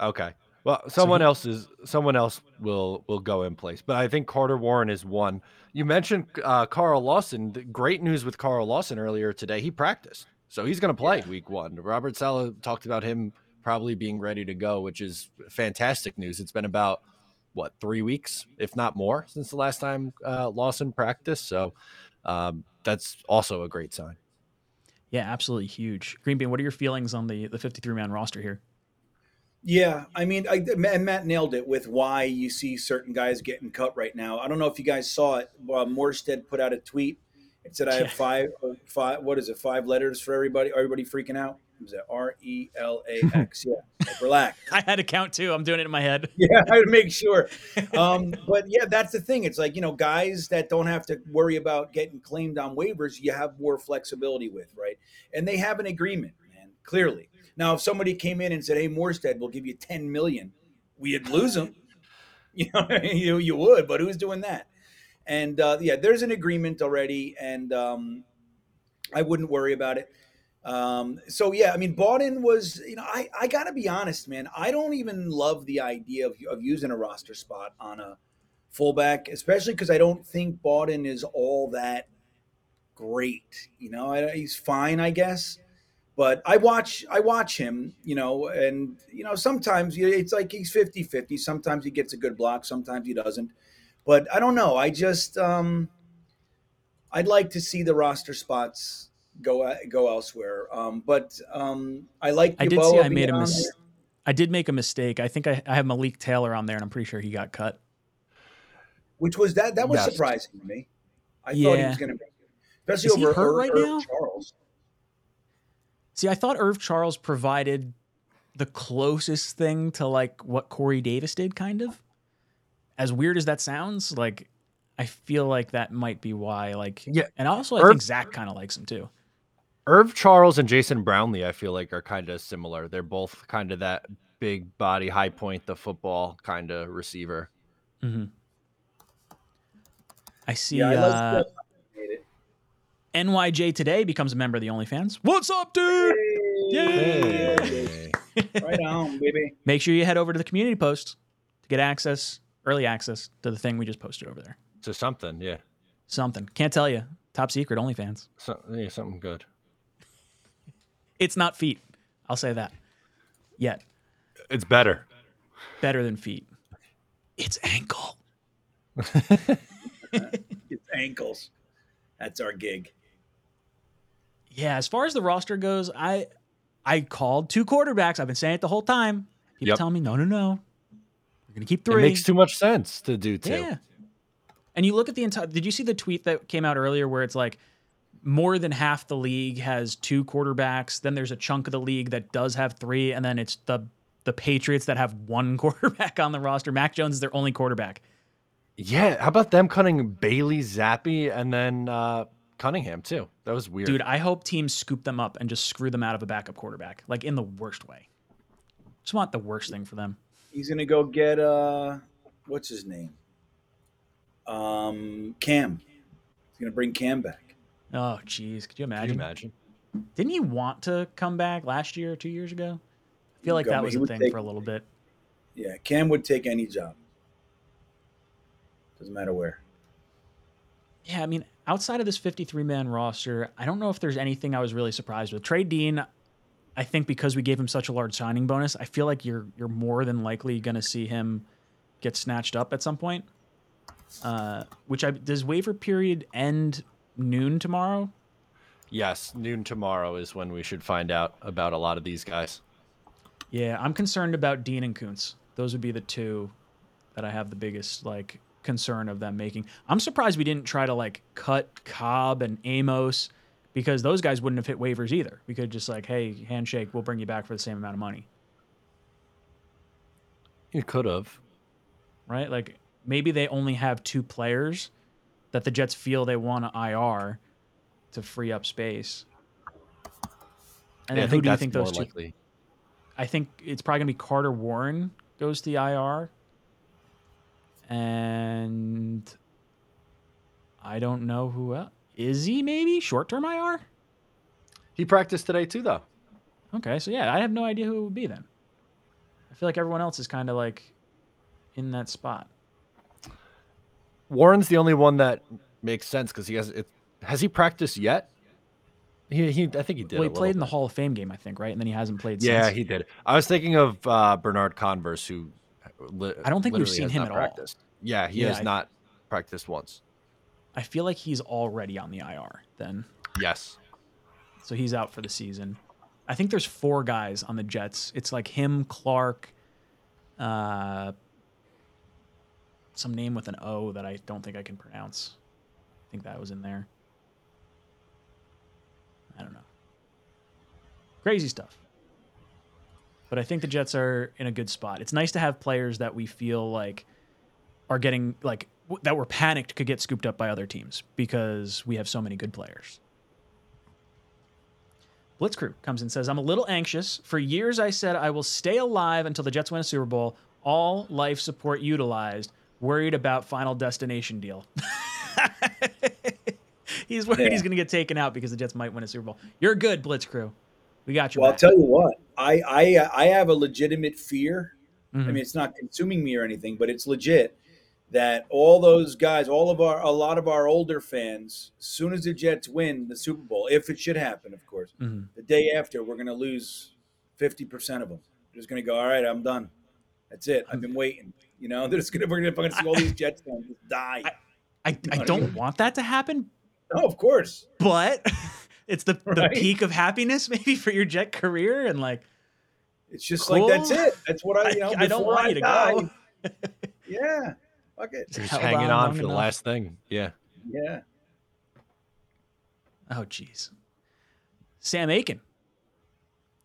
Okay. Well, someone so he, else is someone else will will go in place, but I think Carter Warren is one. You mentioned uh, Carl Lawson. Great news with Carl Lawson earlier today. He practiced, so he's going to play yeah. week one. Robert Saleh talked about him probably being ready to go, which is fantastic news. It's been about what three weeks, if not more, since the last time uh, Lawson practiced. So um, that's also a great sign. Yeah, absolutely huge. Greenbean, what are your feelings on the the 53 man roster here? Yeah, I mean, I, and Matt nailed it with why you see certain guys getting cut right now. I don't know if you guys saw it. Uh, Morstead put out a tweet. It said, "I have five, five. What is it? Five letters for everybody. Everybody freaking out. Was it R E L A X? Yeah, like, relax. I had to count too. I'm doing it in my head. Yeah, I would make sure. Um, but yeah, that's the thing. It's like you know, guys that don't have to worry about getting claimed on waivers. You have more flexibility with, right? And they have an agreement, man. Clearly, now, if somebody came in and said, "Hey, Morstead, we'll give you ten million, we'd lose them. You know, you, you would, but who's doing that? And uh, yeah, there's an agreement already, and um, I wouldn't worry about it. Um, so yeah, I mean, Bawden was, you know, I, I gotta be honest, man. I don't even love the idea of, of using a roster spot on a fullback, especially because I don't think Bawden is all that great. You know, I, he's fine, I guess but I watch I watch him, you know, and you know sometimes it's like he's 50-50. Sometimes he gets a good block, sometimes he doesn't. But I don't know. I just um I'd like to see the roster spots go go elsewhere. Um, but um, I like. I did see. I made a mis- I did make a mistake. I think I, I have Malik Taylor on there, and I'm pretty sure he got cut. Which was that? That was yes. surprising to me. I yeah. thought he was going to be, especially Is over he hurt right Irv now? Charles. See, I thought Irv Charles provided the closest thing to like what Corey Davis did, kind of. As weird as that sounds, like I feel like that might be why. Like, yeah, and also I Irv, think Zach kind of likes him too. Irv Charles and Jason Brownlee, I feel like, are kind of similar. They're both kind of that big body, high point the football kind of receiver. Mm-hmm. I see. Yeah, I uh, NYJ today becomes a member of the OnlyFans. What's up, dude? Hey. Yay! right on, baby. Make sure you head over to the community post to get access, early access to the thing we just posted over there. To something, yeah. Something. Can't tell you. Top secret, OnlyFans. So, yeah, something good. It's not feet. I'll say that. Yet. It's better. Better than feet. It's ankle. it's ankles. That's our gig yeah, as far as the roster goes, I I called two quarterbacks. I've been saying it the whole time. People yep. telling me, no, no, no. We're gonna keep three. It makes too much sense to do two. Yeah. And you look at the entire. Did you see the tweet that came out earlier where it's like more than half the league has two quarterbacks. Then there's a chunk of the league that does have three, and then it's the the Patriots that have one quarterback on the roster. Mac Jones is their only quarterback. Yeah, how about them cutting Bailey Zappe and then uh, Cunningham too. That was weird. Dude, I hope teams scoop them up and just screw them out of a backup quarterback, like in the worst way. Just want the worst thing for them. He's gonna go get uh, what's his name? Um, Cam. He's gonna bring Cam back. Oh, jeez, could you Can imagine? you imagine? Didn't he want to come back last year or two years ago? I feel like Go- that was a thing take- for a little bit. Yeah, Cam would take any job. Doesn't matter where. Yeah, I mean, outside of this 53 man roster, I don't know if there's anything I was really surprised with. Trey Dean, I think because we gave him such a large signing bonus, I feel like you're you're more than likely going to see him get snatched up at some point. Uh, which I does waiver period end noon tomorrow? Yes, noon tomorrow is when we should find out about a lot of these guys. Yeah, I'm concerned about Dean and Kuntz. Those would be the two that I have the biggest like concern of them making. I'm surprised we didn't try to like cut Cobb and Amos because those guys wouldn't have hit waivers either. We could just like, hey, handshake, we'll bring you back for the same amount of money, You could have. right? Like maybe they only have two players that the Jets feel they want to IR to free up space. And Yeah, then who do you think those two? I think it's probably gonna be Carter Warren goes to the IR, and I don't know who else. Is he maybe short term IR? He practiced today too, though. Okay, so yeah, I have no idea who it would be then. I feel like everyone else is kind of like in that spot. Warren's the only one that makes sense because he has. It, has he practiced yet? He, he I think he did. well, he a little played in the. Hall of Fame game, I think, right? And then he hasn't played since. Yeah, since. he did. I was thinking of uh, Bernard Converse, who li- I don't think we've seen him not at all. Yeah, he Yeah, has I- not practiced once. I feel like he's already on the IR then. Yes. So he's out for the season. I think there's four guys on the Jets. It's like him, Clark, uh, some name with an O that I don't think I can pronounce. I think that was in there. I don't know. Crazy stuff. But I think the Jets are in a good spot. It's nice to have players that we feel like are getting like that were panicked could get scooped up by other teams because we have so many good players. Blitzkrieg comes and says, I'm a little anxious. For years, I said I will stay alive until the Jets win a Super Bowl. All life support utilized. Worried about final destination deal. he's worried Yeah. he's going to get taken out because the Jets might win a Super Bowl. You're good, Blitzkrieg. We got you. Well, I'll tell you what. I I I have a legitimate fear. I Mhm. mean, it's not consuming me or anything, but it's legit that all those guys, all of our, a lot of our older fans, as soon as the Jets win the Super Bowl, if it should happen, of course, Mhm. the day after, we're going to lose 50% of them. They're just going to go, all right, I'm done. That's it. I've been waiting. You know, they're just going to, we're going to see all these Jets fans just die. I, I I don't want that to happen, no, of course. but it's the, the peak of happiness maybe for your Jet career. And like, It's just Cool. like, that's it. That's what I, you know, I, I don't want I you to die, go. Yeah. Fuck it. He's Held hanging on on long for the enough. last thing. Yeah. Yeah. Oh, jeez. Sam Aiken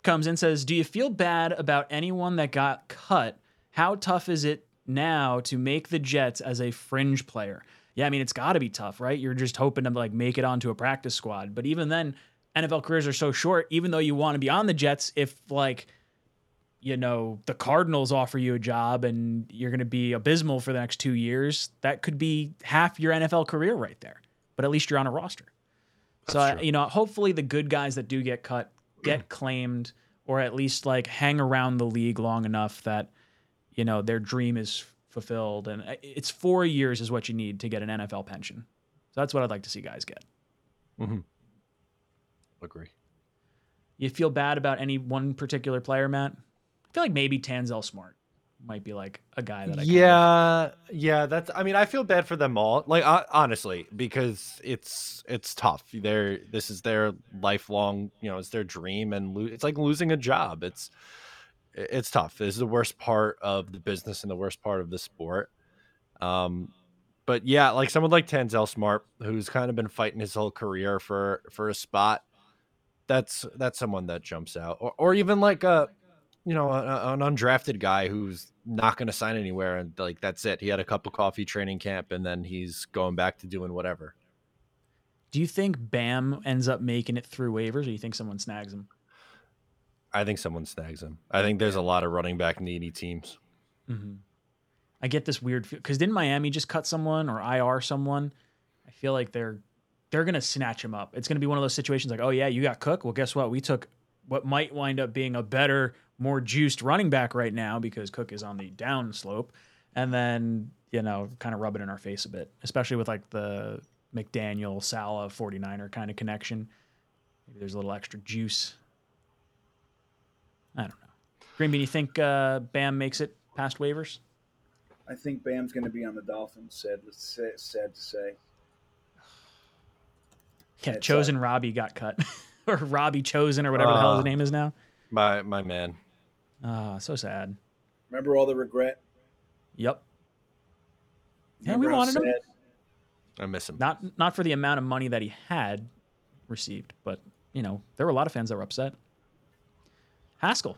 comes in says, "Do you feel bad about anyone that got cut? How tough is it now to make the Jets as a fringe player?" Yeah, I mean it's got to be tough, right? You're just hoping to like make it onto a practice squad, but even then, NFL careers are so short. Even though you want to be on the Jets, if like you know the Cardinals offer you a job and you're going to be abysmal for the next two years, that could be half your NFL career right there. But at least you're on a roster. So That's I, true. you know, hopefully the good guys that do get cut get claimed, or at least like hang around the league long enough that you know their dream is fulfilled. And uh, it's four years is what you need to get an NFL pension. So that's what I'd like to see guys get. Mm-hmm. Agree. You feel bad about any one particular player, Matt? I feel like maybe Tanzel Smart might be like a guy that I yeah, yeah. That's. I mean, I feel bad for them all. Like uh, honestly, because it's it's tough. They're this is their lifelong. You know, it's their dream, and lo- it's like losing a job. It's it's tough. This is the worst part of the business and the worst part of the sport. Um, but yeah, like someone like Tanzel Smart, who's kind of been fighting his whole career for for a spot. That's that's someone that jumps out, or or even like a you know, a, an undrafted guy who's not going to sign anywhere, and like that's it. He had a cup of coffee training camp, and then he's going back to doing whatever. Do you think Bam ends up making it through waivers, or do you think someone snags him? I think someone snags him. I think there's a lot of running back needy teams. Mm-hmm. I get this weird because didn't Miami just cut someone or IR someone? I feel like they're they're gonna snatch him up. It's gonna be one of those situations like, oh yeah, you got Cook. Well, guess what? We took what might wind up being a better, more juiced running back right now because Cook is on the down slope, and then you know, kind of rub it in our face a bit, especially with like the McDaniel Saleh 49er kind of connection. Maybe there's a little extra juice. I don't know. Green Bean, you think uh, Bam makes it past waivers? I think Bam's going to be on the Dolphins. Sad, sad to say. Yeah, That's Chosen uh, Robbie got cut, or Robbie Chosen, or whatever uh, the hell his name is now. My my man. Ah, so sad. Remember all the regret. Yep. Yeah, we wanted him. I miss him. Not not for the amount of money that he had received, but you know there were a lot of fans that were upset. Haskell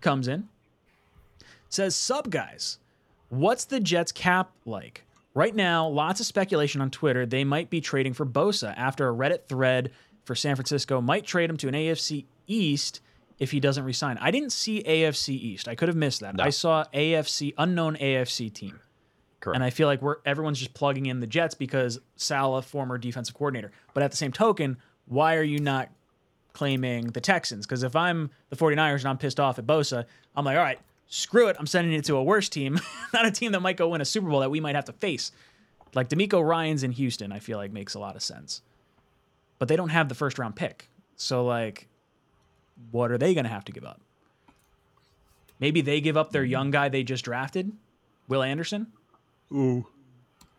comes in, says, "Sub guys, what's the Jets cap like?" Right now, lots of speculation on Twitter. They might be trading for Bosa after a Reddit thread for San Francisco might trade him to an AFC East if he doesn't resign. I didn't see AFC East. I could have missed that. No. I saw AFC unknown AFC team. Correct. And I feel like we're everyone's just plugging in the Jets because Saleh, former defensive coordinator. But at the same token, why are you not claiming the Texans? Because if I'm the 49ers and I'm pissed off at Bosa, I'm like, all right, screw it. I'm sending it to a worse team, not a team that might go win a Super Bowl that we might have to face. Like DeMeco Ryans in Houston, I feel like makes a lot of sense. But they don't have the first round pick. So like what are they going to have to give up? Maybe they give up their young guy they just drafted, Will Anderson. Ooh.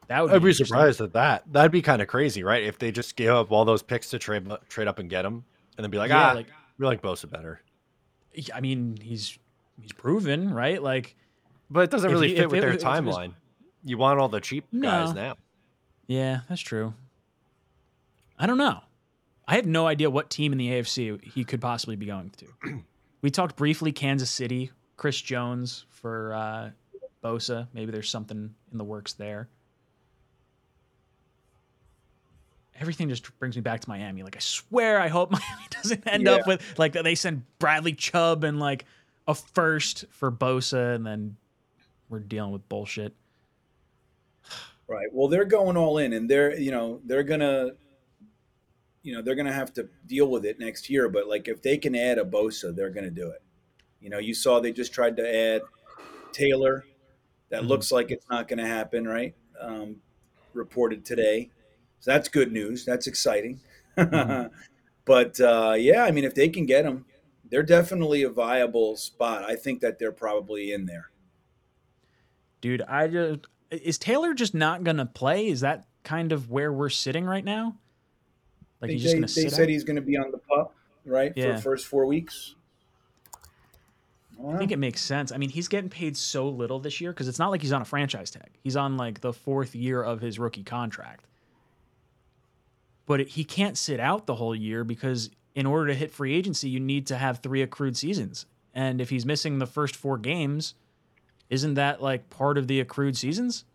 That would I'd be, be surprised at that. That'd be kind of crazy, right? If they just give up all those picks to trade trade up and get him, and then be like, yeah, ah, like, we like Bosa better. I mean, he's he's proven, right? Like, but it doesn't really he, fit with it, their timeline. Was, you want all the cheap no. guys now. Yeah, that's true. I don't know. I have no idea what team in the AFC he could possibly be going to. we talked briefly Kansas City, Chris Jones for uh, Bosa. Maybe there's something in the works there. Everything just brings me back to Miami. Like I swear, I hope Miami doesn't end yeah. up with like they send Bradley Chubb and like a first for Bosa, and then we're dealing with bullshit. Right. Well, they're going all in, and they're you know they're gonna you know they're gonna have to deal with it next year. But like if they can add a Bosa, they're gonna do it. You know, you saw they just tried to add Taylor that mm-hmm. looks like it's not going to happen, right? Um, reported today. So that's good news. That's exciting. Mm-hmm. but uh, yeah, I mean, if they can get them, they're definitely a viable spot. I think that they're probably in there. Dude, I just is Taylor just not going to play? Is that kind of where we're sitting right now? Like they, he's just going to They said out? he's going to be on the pup, right, yeah. for first four weeks. I think it makes sense. I mean, he's getting paid so little this year because it's not like he's on a franchise tag. He's on like the fourth year of his rookie contract. But it, he can't sit out the whole year because in order to hit free agency, you need to have three accrued seasons. And if he's missing the first four games, isn't that like part of the accrued seasons?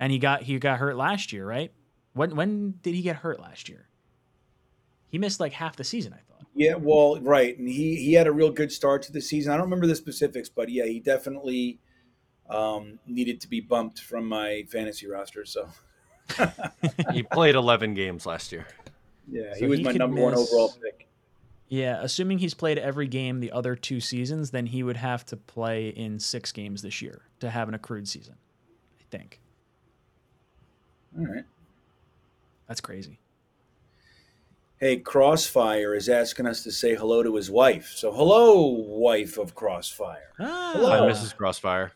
And he got he got hurt last year, right? When when did he get hurt last year? He missed like half the season, I thought. yeah, well, right, and he he had a real good start to the season. I don't remember the specifics, but yeah, he definitely um, needed to be bumped from my fantasy roster. So he played 11 games last year. Yeah, so he was he my number miss, one overall pick. Yeah, assuming he's played every game the other two seasons, then he would have to play in six games this year to have an accrued season. I think. All right. That's crazy. Hey, Crossfire is asking us to say hello to his wife. So, hello, wife of Crossfire. Ah. Hello, Hi, Mrs. Crossfire.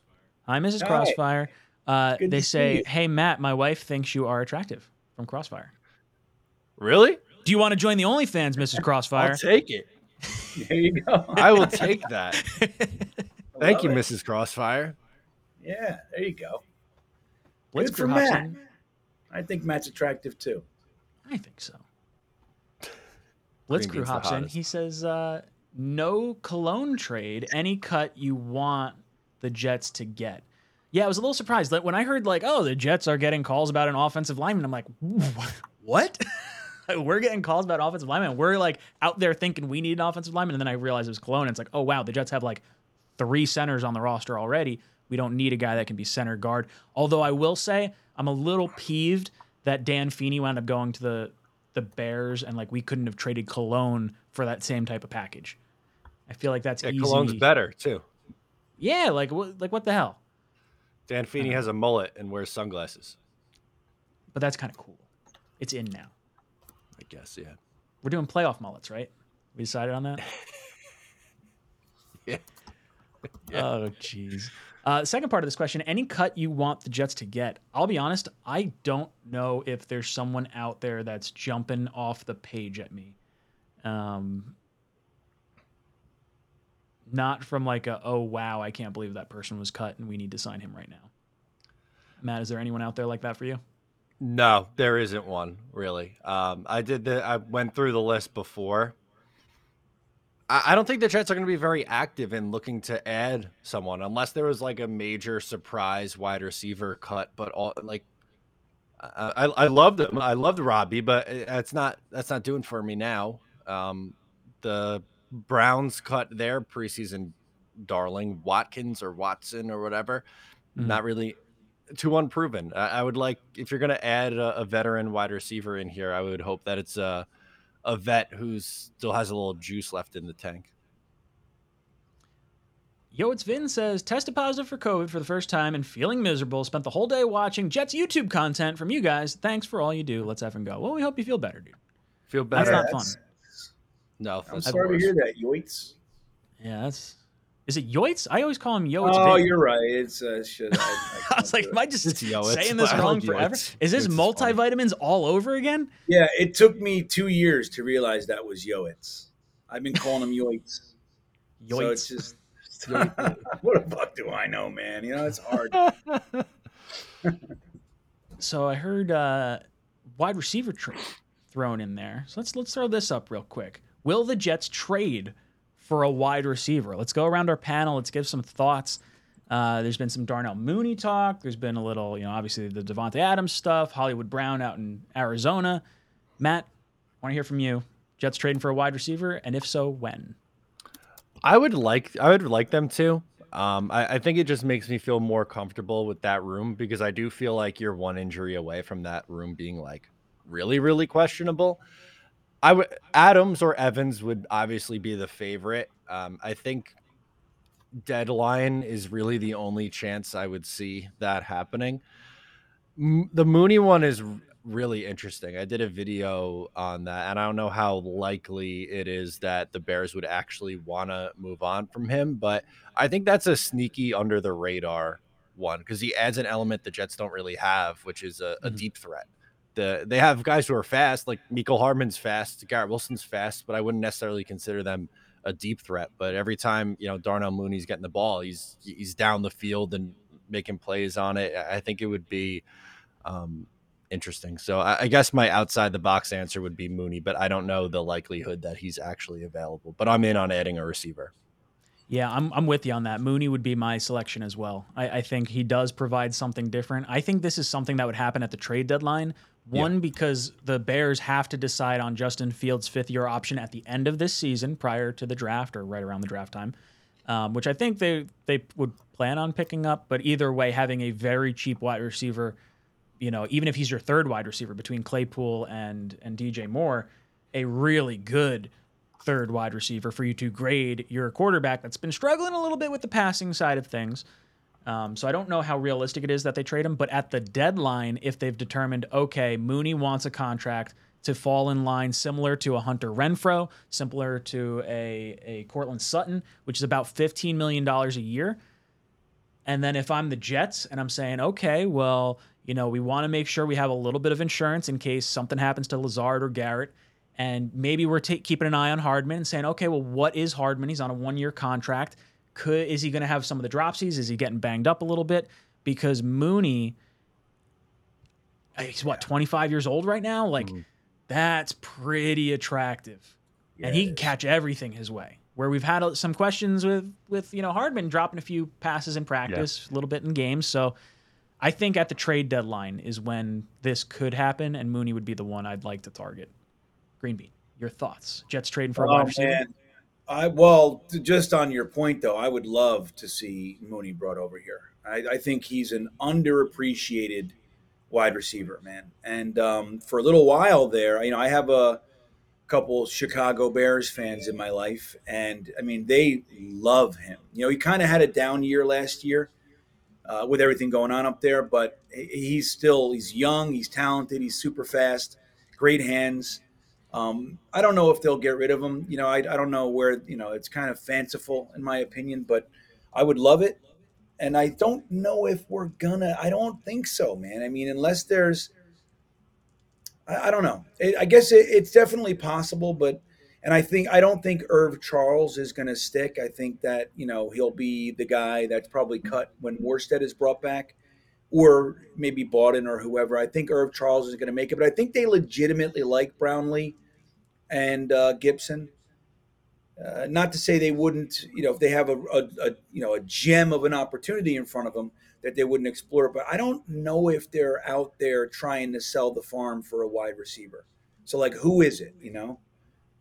Hi, Mrs. Hi. Crossfire. Uh, they say, "Hey, Matt, my wife thinks you are attractive." From Crossfire. Really? Do you want to join the OnlyFans, Mrs. Crossfire? I'll take it. There you go. I will take that. Thank you, it. Mrs. Crossfire. Yeah, there you go. What's Good for Matt. I think Matt's attractive too. I think so. Let's crew hops in. He says, uh, "No cologne trade. Any cut you want the Jets to get." Yeah, I was a little surprised that when I heard like, "Oh, the Jets are getting calls about an offensive lineman." I'm like, "What?" we're getting calls about offensive linemen. We're like out there thinking we need an offensive lineman, and then I realized it was Colon. And it's like, oh wow, the Jets have like three centers on the roster already. We don't need a guy that can be center guard. Although I will say, I'm a little peeved that Dan Feeney wound up going to the the Bears, and like we couldn't have traded Colon for that same type of package. I feel like that's Yeah, easy. Colon's better too. Yeah, like what like what the hell? Dan Feeney has a mullet and wears sunglasses. But that's kind of cool. It's in now. I guess, yeah. We're doing playoff mullets, right? We decided on that. Yeah. Oh, jeez. Uh, second part of this question: Any cut you want the Jets to get? I'll be honest. I don't know if there's someone out there that's jumping off the page at me. Um, not from like a oh wow, I can't believe that person was cut and we need to sign him right now. Matt, is there anyone out there like that for you? No, there isn't one really. Um, I did the. I went through the list before. I, don't think the Jets are going to be very active in looking to add someone unless there was like a major surprise wide receiver cut. But all like, I I, loved him. I loved Robbie, but it's not that's not doing for me now. Um, the Browns cut their preseason darling Watkins or Watson or whatever. Mhm. Not really too unproven. I, I would like if you're going to add a, a veteran wide receiver in here, I would hope that it's a a vet who still has a little juice left in the tank. Yo, it's Vin says tested positive for COVID for the first time and feeling miserable. Spent the whole day watching Jets YouTube content from you guys. Thanks for all you do. Let's effing go. Well, we hope you feel better, dude. Feel better. That's better? not that's- no, I'm that's sorry to worse. hear that, Yoits. Yeah, that's. Is it Yoitz? I always call him Yo. It's Oh, Vin. you're right. It's uh, shit. I, I was like, am I just It's Yoitz. saying this wrong forever? Yoitz. Is this Yoitz is funny. multivitamins all over again? yeah, it took me two years to realize that was Yoitz. I've been calling him Yoitz. So it's Yoitz. just what the fuck do I know, man? You know, it's hard. So I heard uh, wide receiver trade thrown in there. So let's let's throw this up real quick. Will the Jets trade for a wide receiver? Let's go around our panel. Let's give some thoughts. Uh, there's been some Darnell Mooney talk. There's been a little, you know, obviously the Davante Adams stuff. Hollywood Brown out in Arizona. Matt, want to hear from you. Jets trading for a wide receiver, and if so, when? I would like I would like them to. Um, I, I think it just makes me feel more comfortable with that room because I do feel like you're one injury away from that room being like really, really questionable. I would Adams or Evans would obviously be the favorite. Um, I think deadline is really the only chance I would see that happening. M- the Mooney one is really interesting. I did a video on that, and I don't know how likely it is that the Bears would actually want to move on from him, but I think that's a sneaky under the radar one because he adds an element the Jets don't really have, which is a, a Mhm. deep threat. The they have guys who are fast, like Mecole Hardman's fast, Garrett Wilson's fast, but I wouldn't necessarily consider them a deep threat. But every time you know Darnell Mooney's getting the ball, he's he's down the field and making plays on it. I I think it would be um, interesting. So I, I guess my outside the box answer would be Mooney, but I don't know the likelihood that he's actually available. But I'm in on adding a receiver. Yeah, I'm, I'm with you on that. Mooney would be my selection as well. I, I think he does provide something different. I think this is something that would happen at the trade deadline. One, because the Bears have to decide on Justin Fields' fifth year option at the end of this season prior to the draft or right around the draft time, um, which I think they, they would plan on picking up. But either way, having a very cheap wide receiver, you know, even if he's your third wide receiver between Claypool and, and DJ Moore, a really good third wide receiver for you to grade your quarterback that's been struggling a little bit with the passing side of things. Um, so I don't know how realistic it is that they trade him, but at the deadline, if they've determined, okay, Mooney wants a contract to fall in line similar to a Hunter Renfrow, similar to a, a Courtland Sutton, which is about $15 million a year. And then if I'm the Jets and I'm saying, okay, well, you know, we want to make sure we have a little bit of insurance in case something happens to Lazard or Garrett. And maybe we're ta- keeping an eye on Hardman and saying, okay, well, what is Hardman? He's on a one year contract. Could is he going to have some of the dropsies? Is he getting banged up a little bit? Because Mooney, he's what 25 years old right now. Like Mhm. that's pretty attractive, and he can catch everything his way. Where we've had some questions with with you know Hardman dropping a few passes in practice, a little bit in games. So I think at the trade deadline is when this could happen, and Mooney would be the one I'd like to target. Green Bean, your thoughts? Jets trading for a Oh, wide receiver. man. I well, just on your point though, I would love to see Mooney brought over here. I, I think he's an underappreciated wide receiver, man. And um, for a little while there, you know, I have a couple Chicago Bears fans in my life, and I mean, they love him. You know, he kind of had a down year last year uh, with everything going on up there, but he's still he's young, he's talented, he's super fast, great hands. Um, I don't know if they'll get rid of him. You know, I, I don't know where, you know, it's kind of fanciful in my opinion, but I would love it. And I don't know if we're gonna, I don't think so, man. I mean, unless there's, I, I don't know. It, I guess it, it's definitely possible, but, and I think, I don't think Irv Charles is to stick. I think that, you know, he'll be the guy that's probably cut when Morstead is brought back or maybe Bawden or whoever. I think Irv Charles is going to make it, but I think they legitimately like Brownlee and uh, Gibson. Uh, not to say they wouldn't, you know, if they have a, a, a, you know a gem of an opportunity in front of them that they wouldn't explore. But I don't know if they're out there trying to sell the farm for a wide receiver. So like, who is it? You know,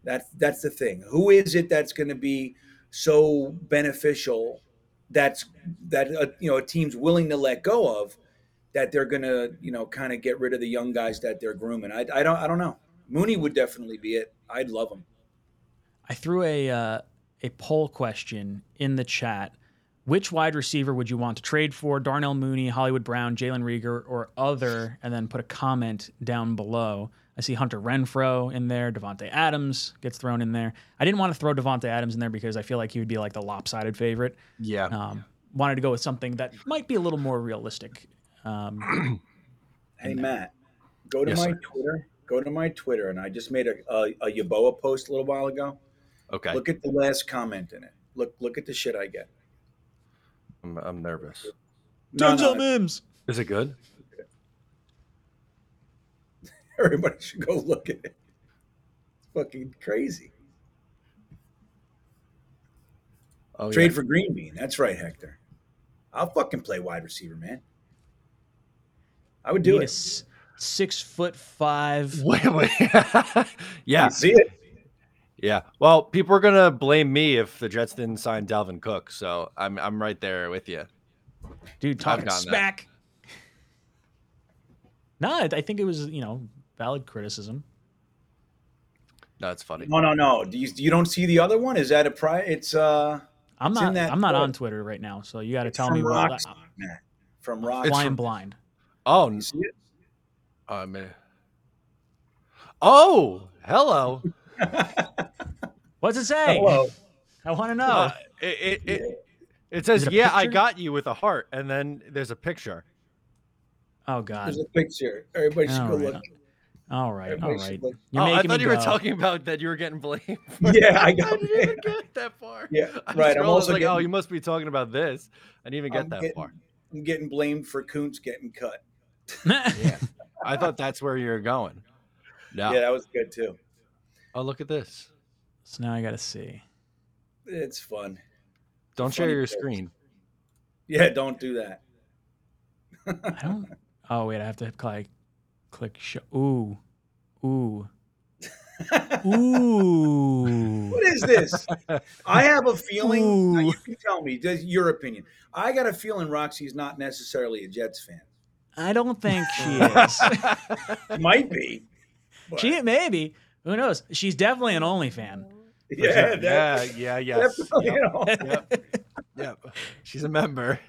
that's that's the thing. Who is it that's going to be so beneficial? That's that uh, you know a team's willing to let go of that they're going to you know kind of get rid of the young guys that they're grooming. I, I don't I don't know. Mooney would definitely be it. I'd love them. I threw a uh, a poll question in the chat. Which wide receiver would you want to trade for? Darnell Mooney, Hollywood Brown, Jalen Reagor, or other? And then put a comment down below. I see Hunter Renfrow in there. Davante Adams gets thrown in there. I didn't want to throw Davante Adams in there because I feel like he would be like the lopsided favorite. Yeah. Um, wanted to go with something that might be a little more realistic. Um, Hey Matt, go to Yes, my sir. Twitter. Go to my Twitter, and I just made a, a, a Yaboa post a little while ago. Okay. Look at the last comment in it. Look look at the shit I get. I'm, I'm nervous. No, Denzel no, Mims. Is it good? everybody should go look at it. It's fucking crazy. Oh, Trade yeah. for Green Bean. That's right, Hector. I'll fucking play wide receiver, man. I would do Need a it. S- six foot five. Wait, wait. yeah, You see it? yeah. Well, people are gonna blame me if the Jets didn't sign Dalvin Cook, so I'm I'm right there with you. Dude, talking gotten that. smack. No, I I think it was, you know, valid criticism. No, it's funny. No, no, no. Do you you don't see the other one? Is that a pri? It's uh. I'm It's in not that I'm not quote. on Twitter right now, so you got to tell from me what Roxy, I'm From Rock. Flying from- blind. Oh, You n- see it? I mean, oh, hello. What's it say? Hello. I want to know. Uh, it, it, it, it says, it a "Yeah, I got you" with a heart, and then there's a picture. oh god. There's a picture. Everybody should All go right. look. All right. All Everybody right. should look. You're oh, I making thought me you were talking about that you were getting blamed. Yeah, I got I didn't even get that far. Yeah, I right. I'm scrolled, also like, oh, you must be talking about this. I didn't even get I'm that getting- far. I'm getting blamed for Kuntz getting cut. Yeah, I thought that's where you're going. No. Yeah, that was good too. Oh, look at this. so now I got to see. It's fun. Don't share your post. screen. Yeah, don't do that. I don't. Oh wait, I have to like click show. Ooh, ooh, ooh. What is this? I have a feeling. Now you can tell me just your opinion. I got a feeling Roxy's not necessarily a Jets fan. I don't think she is. Might be. but- she maybe. Who knows? She's definitely an only fan. yeah, yeah, that- yeah, yes. definitely, Yep, yep, yep. She's a member.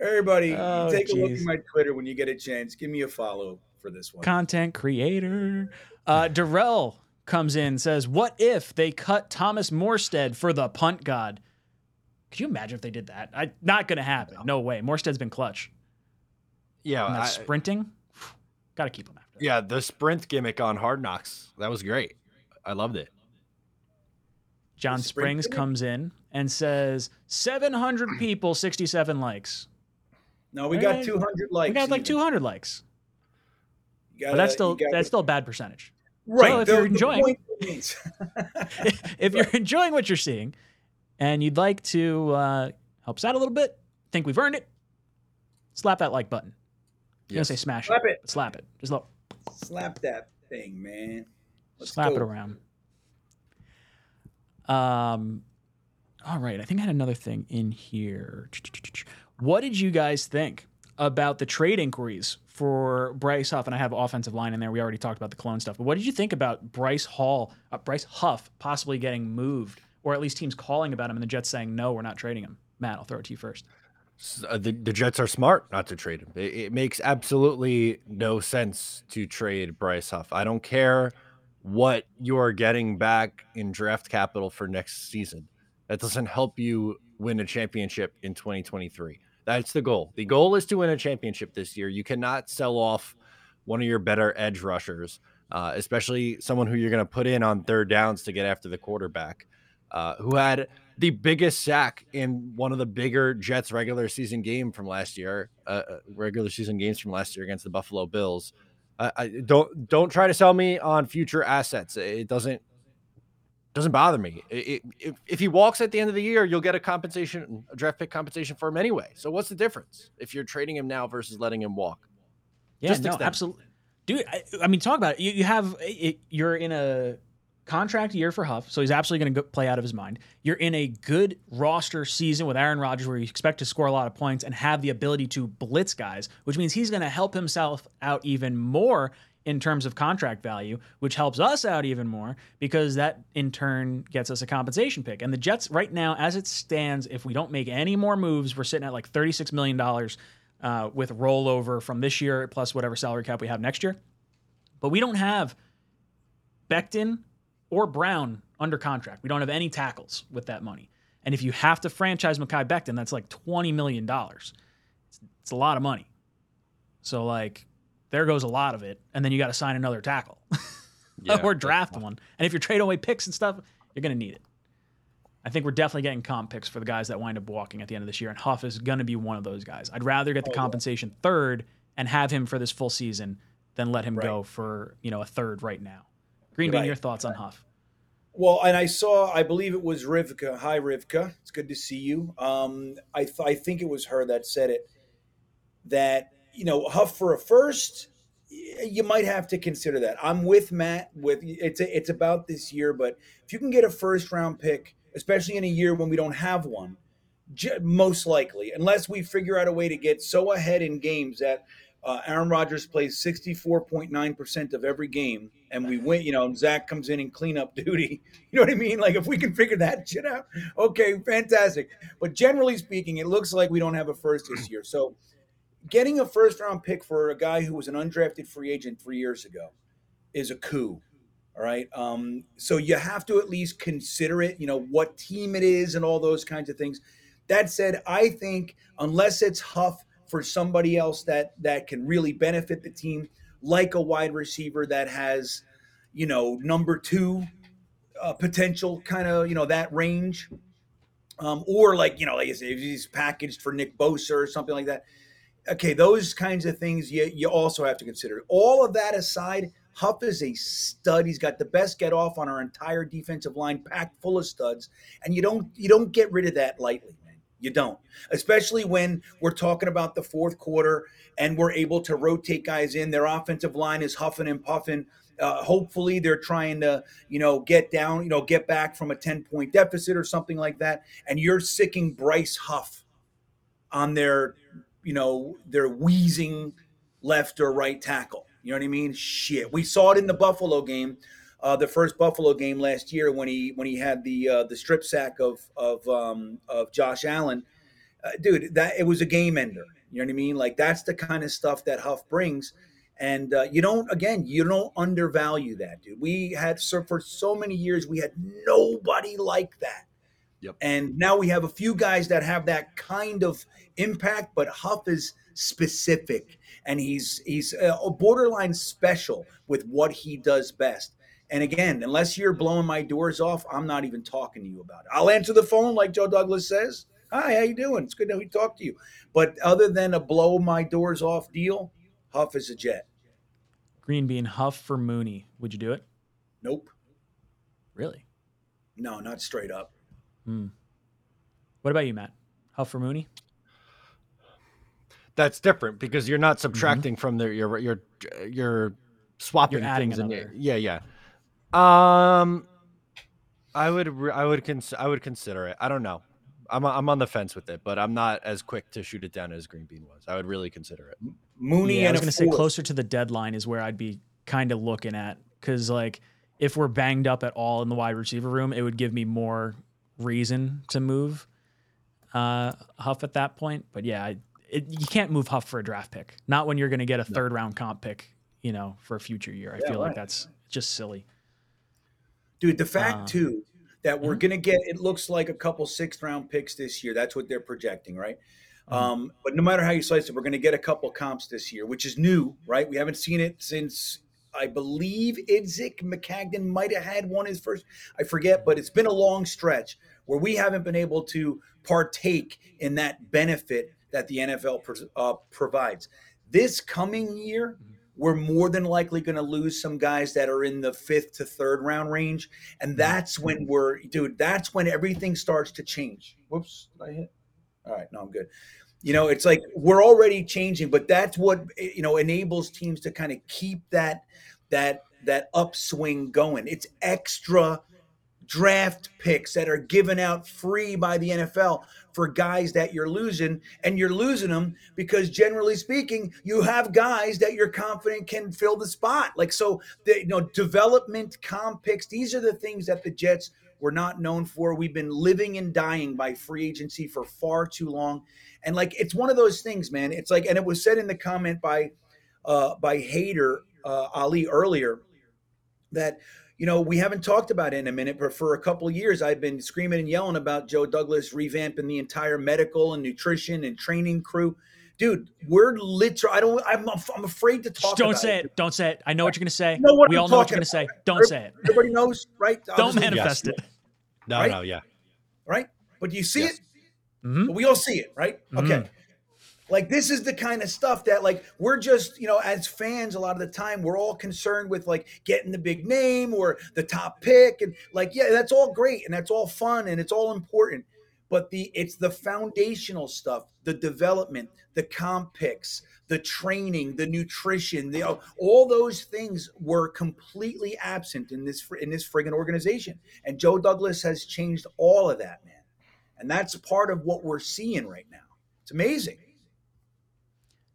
Everybody, Oh, take a look at my Twitter when you get a chance. Give me a follow for this one. Content creator. Uh, Darrell comes in says, "What if they cut Thomas Morstead for the punt god?" Could you imagine if they did that? I, not going to happen. No way. Morstead's been clutch. Yeah, And that I- sprinting, got to keep him after. that. yeah. The sprint gimmick on Hard Knocks that was great. I loved it. John sprint Springs gimmick? comes in and says, 700 people, 67 likes. No, we got Eh, 200 likes. we got like even. 200 likes. You But gotta- that's still gotta- that's still a bad percentage. right. if the- you're enjoying- point remains. if you're enjoying what you're seeing and you'd like to uh, help us out a little bit, think we've earned it, slap that like button. You're gonna say smash Slap it. but slap it. Just look. Slap that thing, man. Let's Slap go. it around. Um, all right. I think I had another thing in here. What did you guys think about the trade inquiries for Bryce Huff? And I have offensive line in there. We already talked about the clone stuff. But what did you think about Bryce Hall, uh, Bryce Huff possibly getting moved, or at least teams calling about him and the Jets saying no, we're not trading him? Matt, I'll throw it to you first. Uh, the, the Jets are smart not to trade him. It, it makes absolutely no sense to trade Bryce Huff. I don't care what you are getting back in draft capital for next season. That doesn't help you win a championship in 2023. That's the goal. The goal is to win a championship this year. You cannot sell off one of your better edge rushers, uh, especially someone who you're going to put in on third downs to get after the quarterback, uh, who had the biggest sack in one of the bigger Jets regular season game from last year, uh, uh, regular season games from last year against the Buffalo Bills. Uh, I don't don't try to sell me on future assets. It doesn't doesn't bother me. It, it, if, if he walks at the end of the year, you'll get a compensation, a draft pick compensation for him anyway. So what's the difference if you're trading him now versus letting him walk? Yeah, Just no, extend. absolutely, dude. I, I mean, talk about it. You, you have it, you're in a contract year for Huff, so he's absolutely going to play out of his mind. You're in a good roster season with Aaron Rodgers, where you expect to score a lot of points and have the ability to blitz guys, which means he's going to help himself out even more in terms of contract value, which helps us out even more because that in turn gets us a compensation pick. And the Jets, right now, as it stands, if we don't make any more moves, we're sitting at like $36 million uh, with rollover from this year plus whatever salary cap we have next year. But we don't have Becton or Brown under contract. We don't have any tackles with that money. And if you have to franchise Mekhi Becton, that's like $20 million. It's, it's a lot of money. So, like, there goes a lot of it. And then you got to sign another tackle or draft one. And if you're trading away picks and stuff, you're going to need it. I think we're definitely getting comp picks for the guys that wind up walking at the end of this year. And Huff is going to be one of those guys. I'd rather get the Oh, yeah. compensation third and have him for this full season than let him Right. go for, you know, a third right now. Green Bean, Right. your thoughts on Huff? Well, and I saw, I believe it was Rivka. Hi, Rivka. It's good to see you. Um, I, th- I think it was her that said it. That you know, Huff for a first, you might have to consider that. I'm with Matt. With it's it's about this year, but if you can get a first round pick, especially in a year when we don't have one, most likely, unless we figure out a way to get so ahead in games that uh, Aaron Rodgers plays 64.9% of every game and we win, you know, Zach comes in and clean up duty. You know what I mean? Like if we can figure that shit out, okay, fantastic. But generally speaking, it looks like we don't have a first this year. So getting a first round pick for a guy who was an undrafted free agent three years ago is a coup. All right. Um, so you have to at least consider it, you know, what team it is and all those kinds of things. That said, I think unless it's Huff for somebody else that that can really benefit the team, like a wide receiver that has, you know, number two uh, potential, kind of, you know, that range, um, or like, you know, like I said, if he's packaged for Nick Bosa or something like that. Okay, those kinds of things you you also have to consider. All of that aside, Huff is a stud. He's got the best get off on our entire defensive line, packed full of studs, and you don't you don't get rid of that lightly. You don't, especially when we're talking about the fourth quarter and we're able to rotate guys in. Their offensive line is huffing and puffing. Uh, hopefully, they're trying to you know get down, you know, get back from a ten point deficit or something like that, and you're sicking Bryce Huff on their you know their wheezing left or right tackle. You know what I mean? Shit, we saw it in the Buffalo game, uh, the first Buffalo game last year when he when he had the uh, the strip sack of of um, of Josh Allen. Uh, dude, that it was a game ender. You know what I mean? Like that's the kind of stuff that Huff brings. And uh, you don't, again, you don't undervalue that, dude. We had so for so many years, we had nobody like that. Yep. And now we have a few guys that have that kind of impact, but Huff is specific and he's he's a borderline special with what he does best. And again, unless you're blowing my doors off, I'm not even talking to you about it. I'll answer the phone like Joe Douglas says. Hi, how you doing? It's good to talk to you. But other than a blow my doors off deal, Huff is a jet. Green Bean, Huff for Mooney. Would you do it? Nope. Really? No, not straight up. Hmm. What about you, Matt? Huff for Mooney? That's different because you're not subtracting from their you're you're you're swapping You're adding things in there. Yeah, yeah. Um, I would I would cons- I would consider it. I don't know. I'm I'm on the fence with it, but I'm not as quick to shoot it down as Green Bean was. I would really consider it. Mooney yeah, I was going to say closer to the deadline is where I'd be kind of looking at because like if we're banged up at all in the wide receiver room, it would give me more reason to move uh, Huff at that point. But yeah, I, it, you can't move Huff for a draft pick. Not when you're going to get a third round comp pick, you know, for a future year. I Yeah, feel like that's just silly. Dude, the fact Uh, too that we're mhm. gonna get it looks like a couple sixth round picks this year. That's what they're projecting, right? Mhm. Um, but no matter how you slice it, we're gonna get a couple comps this year, which is new, right? We haven't seen it since I believe Idzik Maccagnan might have had one his first. I forget, but it's been a long stretch where we haven't been able to partake in that benefit that the NFL uh, provides. This coming year, we're more than likely going to lose some guys that are in the fifth to third round range. And mm-hmm. that's when we're, dude, that's when everything starts to change. Whoops, did I hit? All right, no, I'm good. You know, it's like we're already changing, but that's what eh, you know enables teams to kind of keep that that that upswing going. It's extra draft picks that are given out free by the NFL for guys that you're losing and you're losing them because generally speaking you have guys that you're confident can fill the spot. Like so the you know development comp picks these are the things that the Jets were not known for. We've been living and dying by free agency for far too long. And like it's one of those things man. It's like and it was said in the comment by uh by Hader uh, Ali earlier that you know we haven't talked about it in a minute, but for a couple of years I've been screaming and yelling about Joe Douglas revamping the entire medical and nutrition and training crew. Dude, we're literally. I don't. I'm. I'm afraid to talk. Just don't about say it. Don't say it. I know what you're going to say. You know what we I'm all know what you're going to say. Don't say it. Everybody knows, right? I'll Don't just- manifest it. No, Right? no, yeah. right? But do you see Yes. it? Mhm. But we all see it, right? Okay. Like this is the kind of stuff that like we're just, you know, as fans a lot of the time we're all concerned with like getting the big name or the top pick and like yeah, that's all great and that's all fun and it's all important. But the it's the foundational stuff, the development, the comp picks, the training, the nutrition, the all those things were completely absent in this in this friggin' organization. And Joe Douglas has changed all of that, man. And that's part of what we're seeing right now. It's amazing.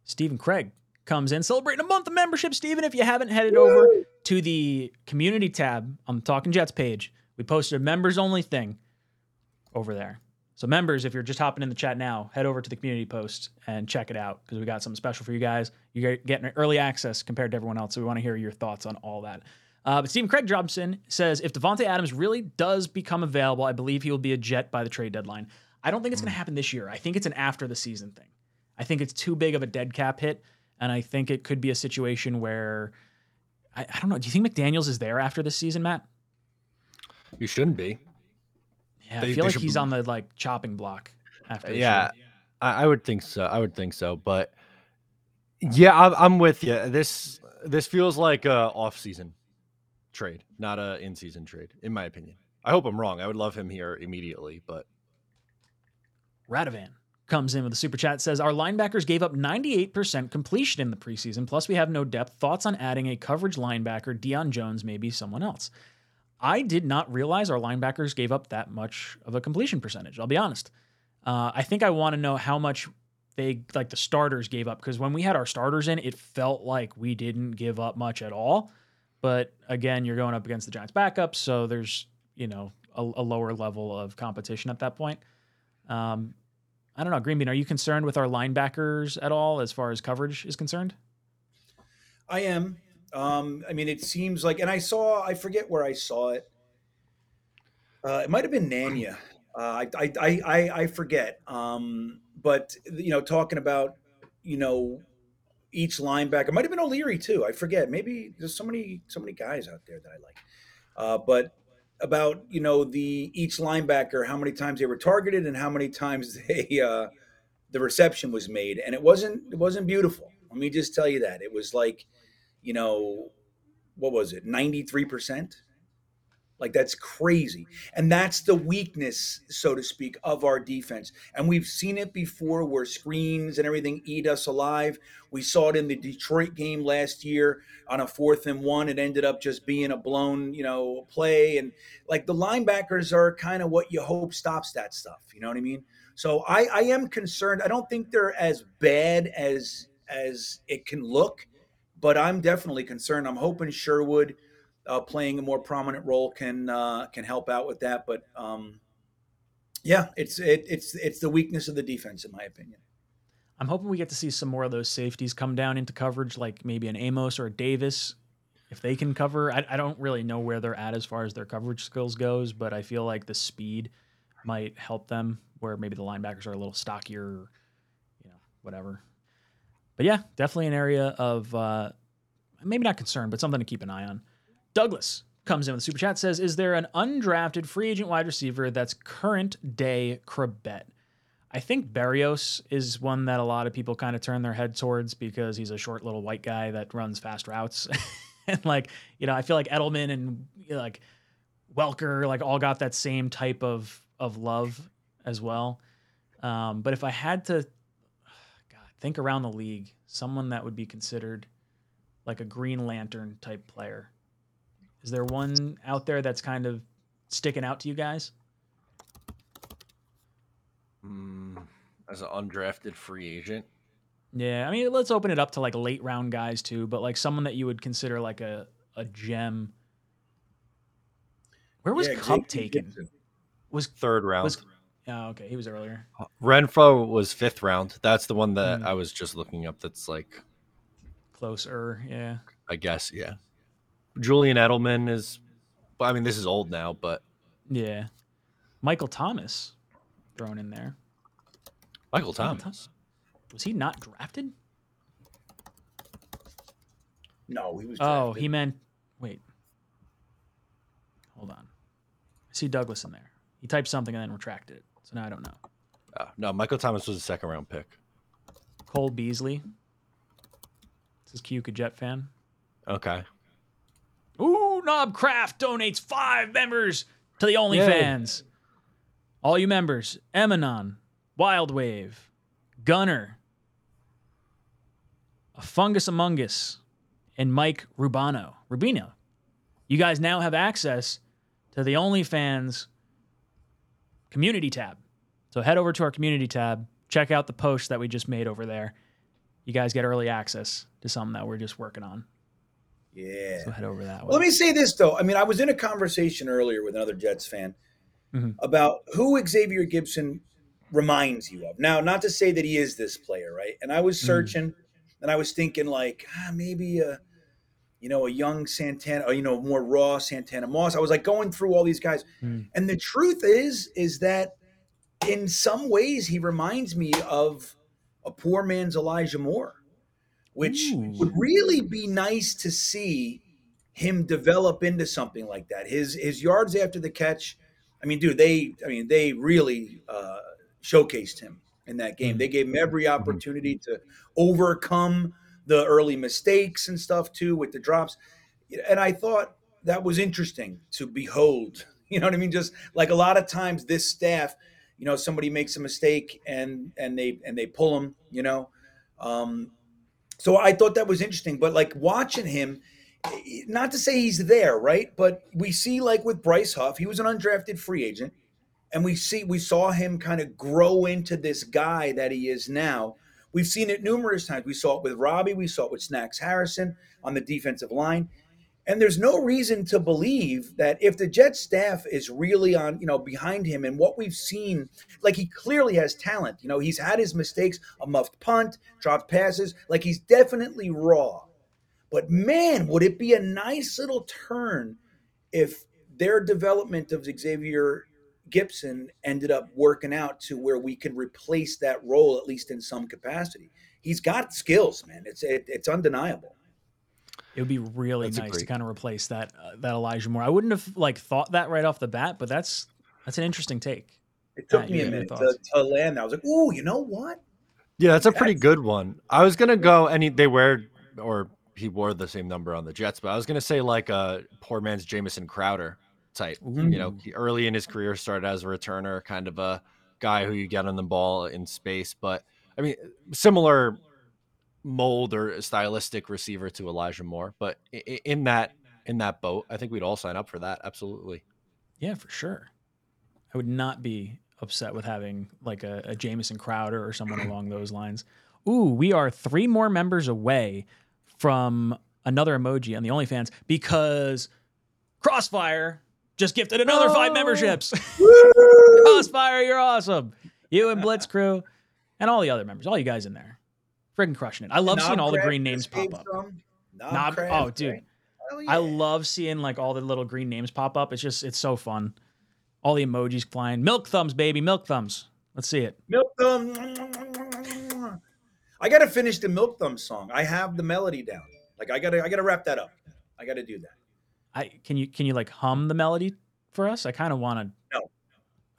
Stephen Craig comes in celebrating a month of membership. Stephen, if you haven't headed over to the community tab on the Talking Jets page, we posted a members only thing over there. So, members, if you're just hopping in the chat now, head over to the community post and check it out because we got something special for you guys. You're getting early access compared to everyone else. So, we want to hear your thoughts on all that. Uh, but Stephen Craig Jobson says if Davante Adams really does become available, I believe he will be a Jet by the trade deadline. I don't think it's going to happen this year. I think it's an after the season thing. I think it's too big of a dead cap hit, and I think it could be a situation where I, I don't know. Do you think McDaniels is there after this season, Matt? You shouldn't be. Yeah, They- I feel like he's be- on the like chopping block after. This Yeah, year. I, I would think so. I would think so. But yeah, I'm, I'm with you. This this feels like a off season trade, not a in season trade, in my opinion. I hope I'm wrong. I would love him here immediately, but Radovan comes in with a super chat says our linebackers gave up 98% completion in the preseason. Plus we have no depth. Thoughts on adding a coverage linebacker Deion Jones maybe someone else. I did not realize our linebackers gave up that much of a completion percentage I'll be honest. Uh, I think I want to know how much they like the starters gave up because when we had our starters in it felt like we didn't give up much at all. But again you're going up against the Giants backups so there's you know a, a lower level of competition at that point. Um, I don't know, Green Bean. Are you concerned with our linebackers at all as far as coverage is concerned? I am. Um, I mean, it seems like, and I saw, I forget where I saw it. Uh, it might have been Nanya. Uh, I, I, I, I, forget. Um, but you know, talking about, you know, each linebacker it might have been O'Leary too. I forget. Maybe there's so many, so many guys out there that I like. Uh, but about you know the each linebacker, how many times they were targeted and how many times they uh, the reception was made, and it wasn't it wasn't beautiful. Let me just tell you that it was like, you know, what was it, ninety three percent? Like that's crazy. And that's the weakness, so to speak, of our defense. And we've seen it before where screens and everything eat us alive. We saw it in the Detroit game last year on a fourth and one. It ended up just being a blown, you know, play. And like the linebackers are kind of what you hope stops that stuff. You know what I mean? So I, I am concerned. I don't think they're as bad as as it can look, but I'm definitely concerned. I'm hoping Sherwood – uh, playing a more prominent role can uh, can help out with that. But um, yeah, it's it, it's it's the weakness of the defense, in my opinion. I'm hoping we get to see some more of those safeties come down into coverage, like maybe an Amos or a Davis, if they can cover. I, I don't really know where they're at as far as their coverage skills goes, but I feel like the speed might help them. Where maybe the linebackers are a little stockier, you know, whatever. But yeah, definitely an area of uh, maybe not concern, but something to keep an eye on. Douglas comes in with a super chat says, "Is there an undrafted free agent wide receiver that's current day Chrebet?" I think Berrios is one that a lot of people kind of turn their head towards because he's a short little white guy that runs fast routes, and like you know, I feel like Edelman and you know, like Welker like all got that same type of of love as well. Um, but if I had to, God, think around the league, someone that would be considered like a Green Lantern type player is there one out there that's kind of sticking out to you guys? Mm, as an undrafted free agent. Yeah, I mean, let's open it up to like late round guys too, but like someone that you would consider like a a gem. Where was yeah, Kupp taken? Gibson. Was third round? Was, oh, okay, he was earlier. Uh, Renfrow was fifth round. That's the one that mm. I was just looking up. That's like closer. Yeah, I guess. Yeah. Julian Edelman is, I mean, this is old now, but yeah, Michael Thomas thrown in there. Michael Thomas. Michael was he not drafted? No, he was. Oh, he meant. Wait. Hold on. I see Douglas in there. He typed something and then retracted it. So now I don't know. Uh, no, Michael Thomas was a second round pick. Cole Beasley. This is Kyuka Jet fan. Okay. Ooh, Knobcraft donates five members to the OnlyFans. All you members, Emanon, Wild Wave, Gunner, a Fungus Among Us, and Mike Rubano. Rubino. You guys now have access to the OnlyFans community tab. So head over to our community tab, check out the post that we just made over there. You guys get early access to something that we're just working on. Yeah. So head over that way. Let me say this though. I mean, I was in a conversation earlier with another Jets fan mm-hmm. about who Xavier Gibson reminds you of. Now, not to say that he is this player, right? And I was mm-hmm. searching mm-hmm. and I was thinking like, ah, maybe a you know, a young Santana, or you know, more raw Santana Moss. I was like going through all these guys. Mm. And the truth is, is that in some ways he reminds me of a poor man's Elijah Moore which Ooh. would really be nice to see him develop into something like that. His his yards after the catch, I mean, dude, they I mean they really uh, showcased him in that game. Mm-hmm. They gave him every mm-hmm. opportunity to overcome the early mistakes and stuff too with the drops. And I thought that was interesting to behold. You know what I mean? Just like a lot of times this staff, you know, somebody makes a mistake and and they and they pull them, you know. Um, so I thought that was interesting. But like watching him, not to say he's there, right? But we see like with Bryce Huff, he was an undrafted free agent, and we see we saw him kind of grow into this guy that he is now. We've seen it numerous times. We saw it with Robbie, we saw it with Snacks Harrison on the defensive line. And there's no reason to believe that if the Jets staff is really on, you know, behind him and what we've seen, like he clearly has talent. You know, he's had his mistakes, a muffed punt, dropped passes, like he's definitely raw. But man, would it be a nice little turn if their development of Xavier Gibson ended up working out to where we can replace that role at least in some capacity. He's got skills, man. It's it, it's undeniable. It would be really that's nice great... to kind of replace that uh, that Elijah Moore. I wouldn't have like thought that right off the bat, but that's that's an interesting take. It took me a minute to, to, land. I was like, "Oh, you know what?" Yeah, that's a pretty good one. I was gonna go, and he, they wear or he wore the same number on the Jets, but I was gonna say like a poor man's Jamison Crowder type. Ooh. You know, he, early in his career started as a returner, kind of a guy who you get on the ball in space. But I mean, similar mold or stylistic receiver to Elijah Moore. But i- i- in that in that boat, I think we'd all sign up for that. Absolutely. Yeah, for sure. I would not be upset with having like a, a Jamison Crowder or someone along those lines. Ooh, we are three more members away from another emoji on the OnlyFans because Crossfire just gifted another five memberships. Crossfire, you're awesome. You and Blitz Crew and all the other members, all you guys in there. Friggin' crushing it. I love seeing all the green names pop up. from Knob- Knobcraft, oh, dude. Hell I love seeing like all the little green names pop up. It's just it's so fun. All the emojis flying. Milk thumbs, baby, milk thumbs. Let's see it. Milk Thumb. I gotta finish the Milk Thumb song. I have the melody down. Like I gotta, I gotta wrap that up. I gotta do that. I can you can you like hum the melody for us? I kind of want to. No.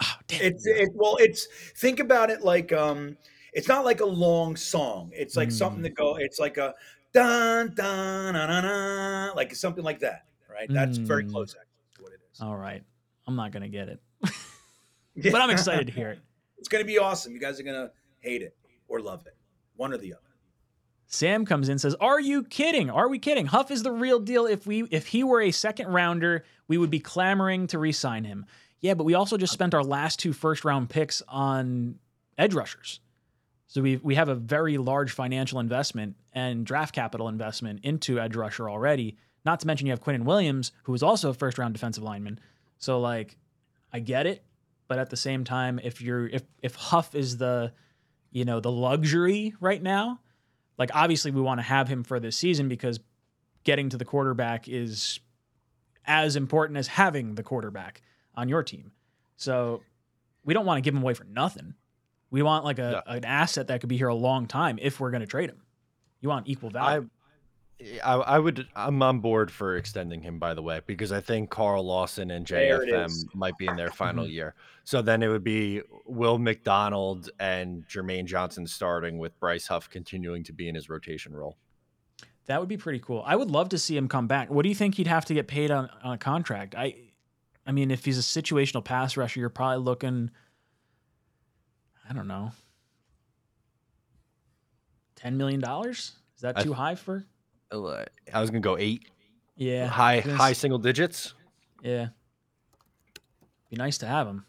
Oh, damn. It's it. Well, it's think about it like um, it's not like a long song. It's like something Mm. to go. It's like a dun dun na na na, like something like that. Right. That's very Mm. close actually to what it is. All right, I'm not gonna get it, but I'm excited to hear it. It's gonna be awesome. You guys are gonna hate it or love it, one or the other. Sam comes in and says, "Are you kidding? Are we kidding? Huff is the real deal. If we if he were a second rounder, we would be clamoring to re-sign him. Yeah, but we also just spent our last two first round picks on edge rushers. So we we have a very large financial investment and draft capital investment into edge rusher already. Not to mention you have Quinnen Williams, who is also a first round defensive lineman. So like, I get it, but at the same time, if you're if if Huff is the you know the luxury right now, like obviously we want to have him for this season because getting to the quarterback is as important as having the quarterback on your team. So we don't want to give him away for nothing. We want like a, an asset that could be here a long time if we're going to trade him. You want equal value. I, I would I'm on board for extending him by the way because I think Carl Lawson and There JFM might be in their final Mhm. year. So then it would be Will McDonald and Jermaine Johnson starting with Bryce Huff continuing to be in his rotation role. that would be pretty cool. I would love to see him come back. What do you think he'd have to get paid on, on a contract? I I mean, if he's a situational pass rusher, you're probably looking I don't know. 10 million dollars? Is that I- too high for? Uh, I was gonna go eight, Yeah. high high single digits. Yeah. Be nice to have him.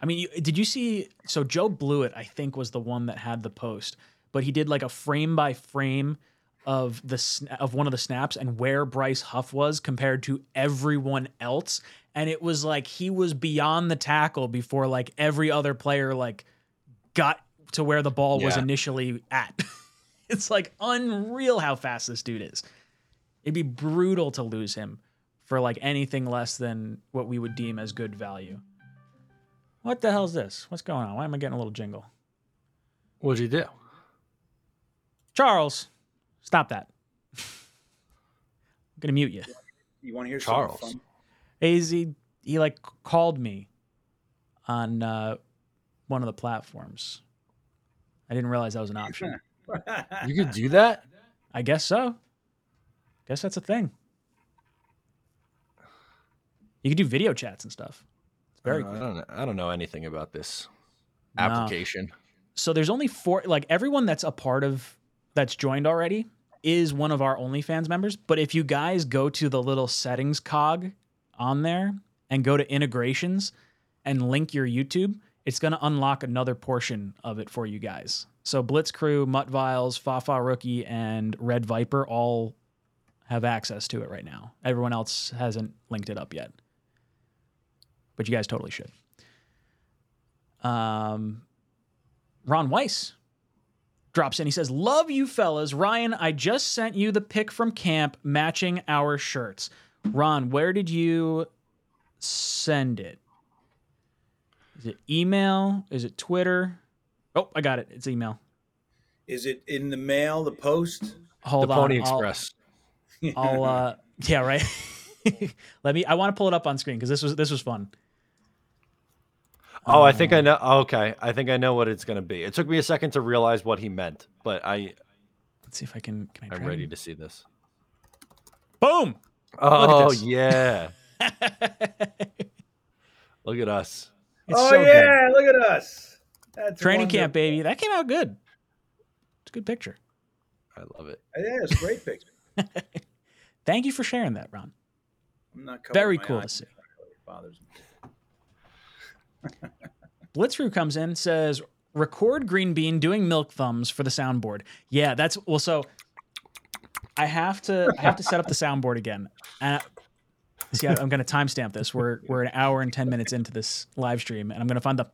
I mean, you, did you see? So Joe Blewett, I think, was the one that had the post, but he did like a frame by frame of the of one of the snaps and where Bryce Huff was compared to everyone else, and it was like he was beyond the tackle before like every other player like got to where the ball was initially at. it's like unreal how fast this dude is. It'd be brutal to lose him for like anything less than what we would deem as good value. What the hell's this? What's going on? Why am I getting a little jingle? What'd you do? Charles, stop that. I'm gonna mute you. You want to hear Charles. something AZ, he like called me on uh, one of the platforms. I didn't realize that was an option. You could do that? I guess so. Guess that's a thing. You could do video chats and stuff. It's very Uh, cool. I don't know. I don't know anything about this No. application. so there's only four like everyone that's a part of that's joined already is one of our OnlyFans members. But if you guys go to the little settings cog on there and go to integrations and link your YouTube, it's gonna unlock another portion of it for you guys. So Blitz Crew, Mutt Viles, Fafa Rookie, and Red Viper all have access to it right now. Everyone else hasn't linked it up yet. But you guys totally should. Um Ron Weiss drops in. He says, Love you fellas. Ryan, I just sent you the pic from camp matching our shirts. Ron, where did you send it? Is it email? Is it Twitter? Oh, I got it. It's email. Is it in the mail, the post? Hold the on. Pony I'll- Express. I'll, uh, yeah, right. Let me. I want to pull it up on screen because this was this was fun. Oh, I think Um, I know. oh, okay, I think I know what it's going to be. It took me a second to realize what he meant, but I Let's see if I can. Can I I'm ready it? to see this. Boom. Oh this. yeah, Look at us. It's oh so good. yeah, look at us. That's Training camp, baby. That came out good. It's a good picture. I love it. Yeah, it's a great picture. Thank you for sharing that, Ron. I'm not Very my cool to eyes. see. It bothers me. Blitzroo comes in, says, record Green Bean doing milk thumbs for the soundboard. Yeah, that's well. So I have to I have to set up the soundboard again. And I, see, I, I'm going to timestamp this. We're we're an hour and ten minutes into this live stream, and I'm going to find the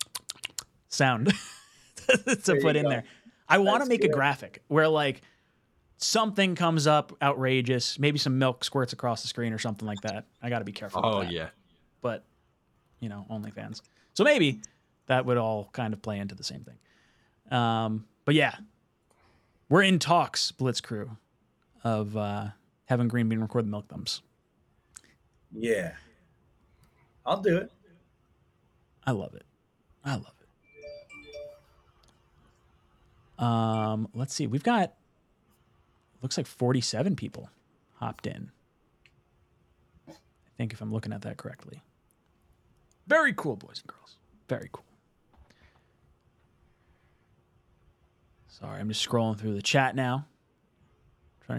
sound to There put in go. there. I want to That's make a graphic where like something comes up outrageous, maybe some milk squirts across the screen or something like that. I got to be careful. Oh yeah. but you know, OnlyFans. So maybe that would all kind of play into the same thing. Um, but yeah, we're in talks, Blitz Crew, of uh, having Green Bean record the Milk Thumbs. Yeah, I'll do it. I love it. I love it. Um, let's see. We've got looks like 47 people hopped in. I think if I'm looking at that correctly. Very cool, boys and girls. Very cool. Sorry, I'm just scrolling through the chat now.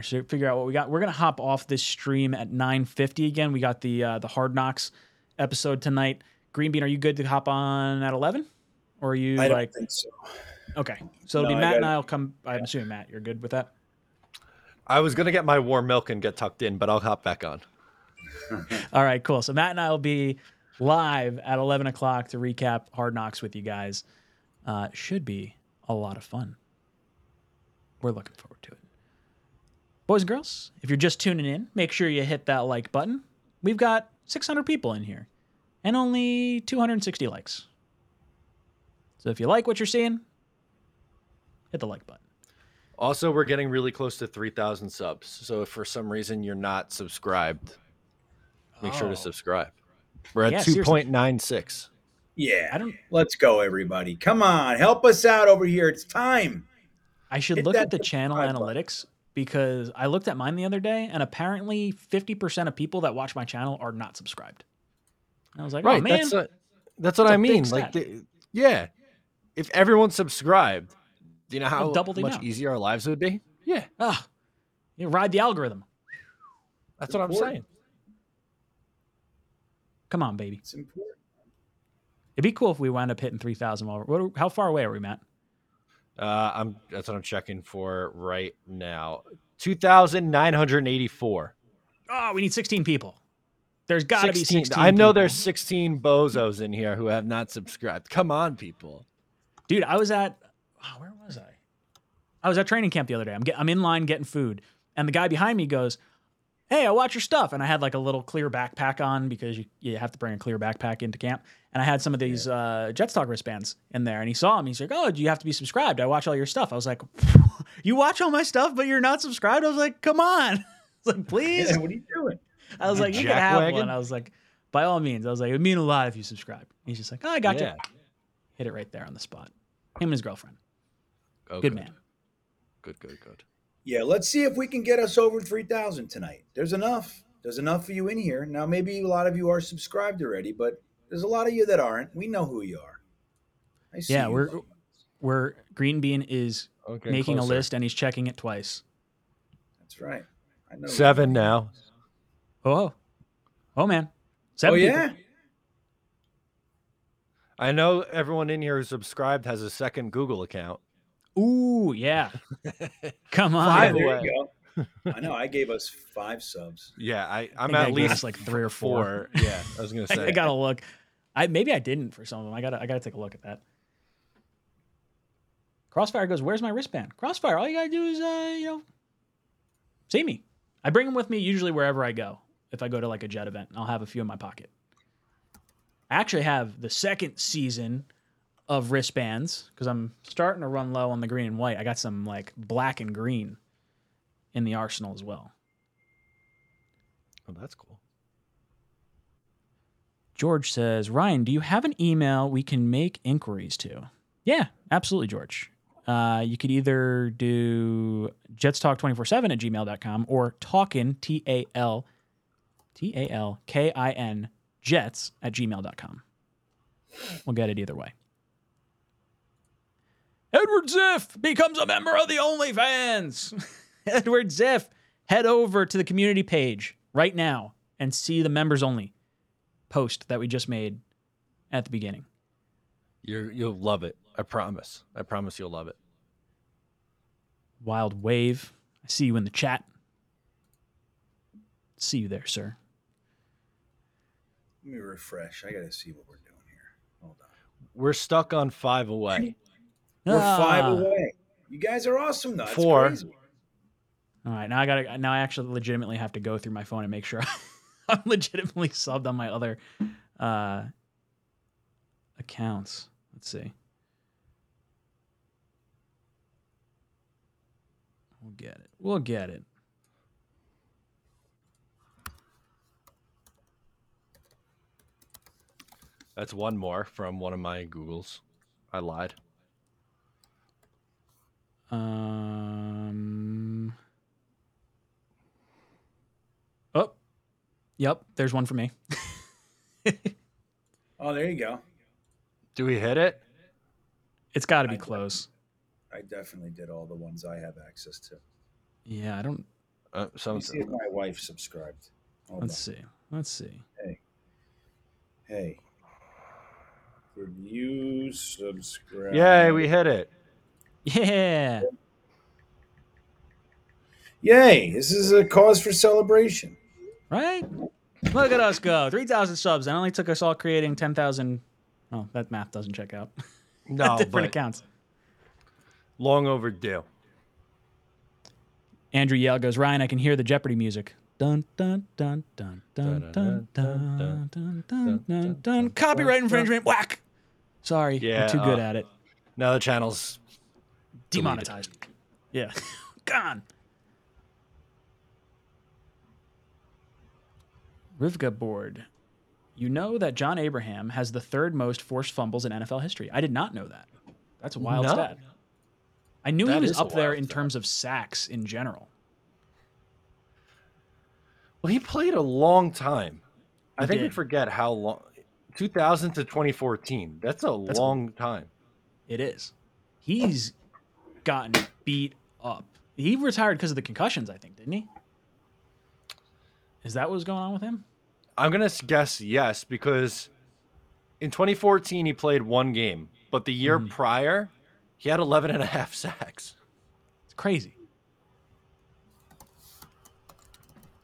Trying to figure out what we got. We're gonna hop off this stream at 9:50 again. We got the uh, the Hard Knocks episode tonight. Green Bean, are you good to hop on at 11? Or are you I don't like think so. okay? So it'll No, be Matt and gotta- I'll come. I'm assuming Matt, you're good with that. I was gonna get my warm milk and get tucked in, but I'll hop back on. All right, cool. So Matt and I will be live at 11 o'clock to recap Hard Knocks with you guys. Uh, should be a lot of fun. We're looking forward to it. Boys and girls, if you're just tuning in, make sure you hit that like button. We've got 600 people in here and only 260 likes. So if you like what you're seeing, hit the like button. Also, we're getting really close to 3,000 subs. So if for some reason you're not subscribed, make sure Oh. to subscribe. We're at Yeah, 2.96. Yeah, I don't- Let's go, everybody. Come on, help us out over here. It's time. I should Hit look at the channel subscribe button. analytics because I looked at mine the other day, and apparently 50% of people that watch my channel are not subscribed. And I was like, Right. oh man, that's a, that's what That's I a big mean. Like, the, yeah. If everyone subscribed, do you know how double much amount. easier our lives would be? Yeah. ah, you ride the algorithm. That's what I'm important. saying. Come on, baby. It's important. It'd be cool if we wound up hitting 3,000. While how far away are we, Matt? Uh, I'm that's what I'm checking for right now. 2,984. Oh, we need 16 people. There's got to be 16 16. I know people. there's 16 bozos in here who have not subscribed. Come on, people. Dude, I was at oh, where was I? I was at training camp the other day. I'm get, I'm in line getting food, and the guy behind me goes, "Hey, I watch your stuff." And I had like a little clear backpack on because you, you have to bring a clear backpack into camp. And I had some of these uh, Jets Talk wristbands in there, and he saw them. He's like, "Oh, do you have to be subscribed? I watch all your stuff." I was like, "You watch all my stuff, but you're not subscribed?" I was like, "Come on." I was like, "Please." Yeah, what are you doing? I was like, "You can have jackwagon? one." I was like, "By all means." I was like, "It would mean a lot if you subscribe." He's just like, "Oh, I got you." Hit it right there on the spot. Him and his girlfriend. Oh, Good man. Good, good, good. Yeah, let's see if we can get us over 3,000 tonight. There's enough. There's enough for you in here. Now, maybe a lot of you are subscribed already, but there's a lot of you that aren't. We know who you are. I see Yeah, you. we're where Green Bean is Okay, making a list and he's checking it twice. That's right. I know. Seven now. Oh, oh, oh man, Oh, Seven people. yeah? I know everyone in here who subscribed has a second Google account. Ooh, yeah. Come on. Five there away. you go. I know. I gave us five subs. Yeah, I, I'm I at gave least like three or four. Yeah, I was gonna I, say. I gotta look. I maybe I didn't for some of them. I gotta I gotta take a look at that. Crossfire goes, "Where's my wristband?" Crossfire, all you gotta do is uh, you know, see me. I bring them with me usually wherever I go. If I go to like a jet event, I'll have a few in my pocket. I actually have the second season of wristbands because I'm starting to run low on the green and white. I got some like black and green in the arsenal as well. oh, that's cool. George says, Ryan, do you have an email we can make inquiries to? Yeah, absolutely, George. Uh, you could either do jetstalk247 at gmail.com or talkin, T A L T A L K I N, jets at gmail.com. We'll get it either way. Edward Ziff becomes a member of the OnlyFans. Edward Ziff, head over to the community page right now and see the members only post that we just made at the beginning. You're, you'll love it. I promise. I promise you'll love it. Wild Wave, I see you in the chat. See you there, sir. Let me refresh. I got to see what we're doing here. Hold on. We're stuck on five away. We're five Ah. away. You guys are awesome, though. It's Four. crazy. All right, now I gotta. Now I actually legitimately have to go through my phone and make sure I'm legitimately subbed on my other uh, accounts. Let's see. We'll get it. We'll get it. That's one more from one of my Googles. I lied. Um. Oh. Yep. There's one for me. Oh, there you go. Do we hit it? It's got to be I- close. I definitely did all the ones I have access to. Yeah. I don't. Uh, Let some, me see if my wife subscribed. Hold Let's see. Let's see. Hey. Hey. Did you subscribe? Yay, we hit it. Yeah. Yay! This is a cause for celebration. Right? Look at us go. 3,000 subs. It only took us all creating 10,000. Oh, that math doesn't check out. No, Different but accounts. long overdue. Andrew Yale goes, Ryan, I can hear the Jeopardy music. Dun, dun, dun, dun, dun, dun, dun, dun, dun, dun, dun. Copyright infringement. Whack. Sorry. Yeah, We're too good uh, at it. Now the channel's deleted. Demonetized. Yeah. Gone. Rivka board. You know that John Abraham has the third most forced fumbles in NFL history. I did not know that. That's a wild No. stat. I knew he was up there in stat. terms of sacks in general. Well, he played a long time. I He think we forget how long. 2000 to 2014. That's a That's a- long time. It is. He's gotten beat up. He retired because of the concussions, I think, didn't he? Is that what was going on with him? I'm going to guess yes because in 2014 he played one game, but the year Mhm. prior he had 11 and a half sacks. It's crazy.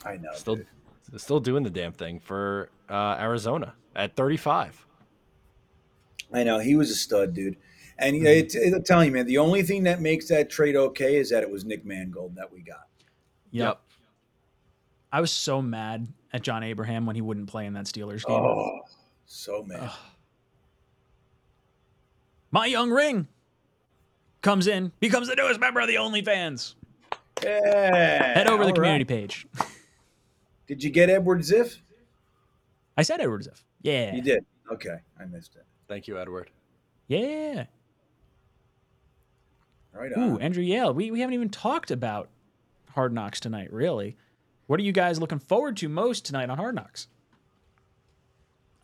I know. Still dude. still doing the damn thing for uh, Arizona at 35. I know. He was a stud, dude. And Mm-hmm. he it, it'll tell you, man, the only thing that makes that trade okay is that it was Nick Mangold that we got. Yep. I was so mad at John Abraham when he wouldn't play in that Steelers game. Oh, so mad. Ugh. My young ring comes in, becomes the newest member of the OnlyFans. Yeah. Head over to the community right. page. Did you get Edward Ziff? I said Edward Ziff. Yeah. You did. Okay, I missed it. Thank you, Edward. Yeah. Right Ooh. Andrew Yale. We, we haven't even talked about Hard Knocks tonight, really. What are you guys looking forward to most tonight on Hard Knocks?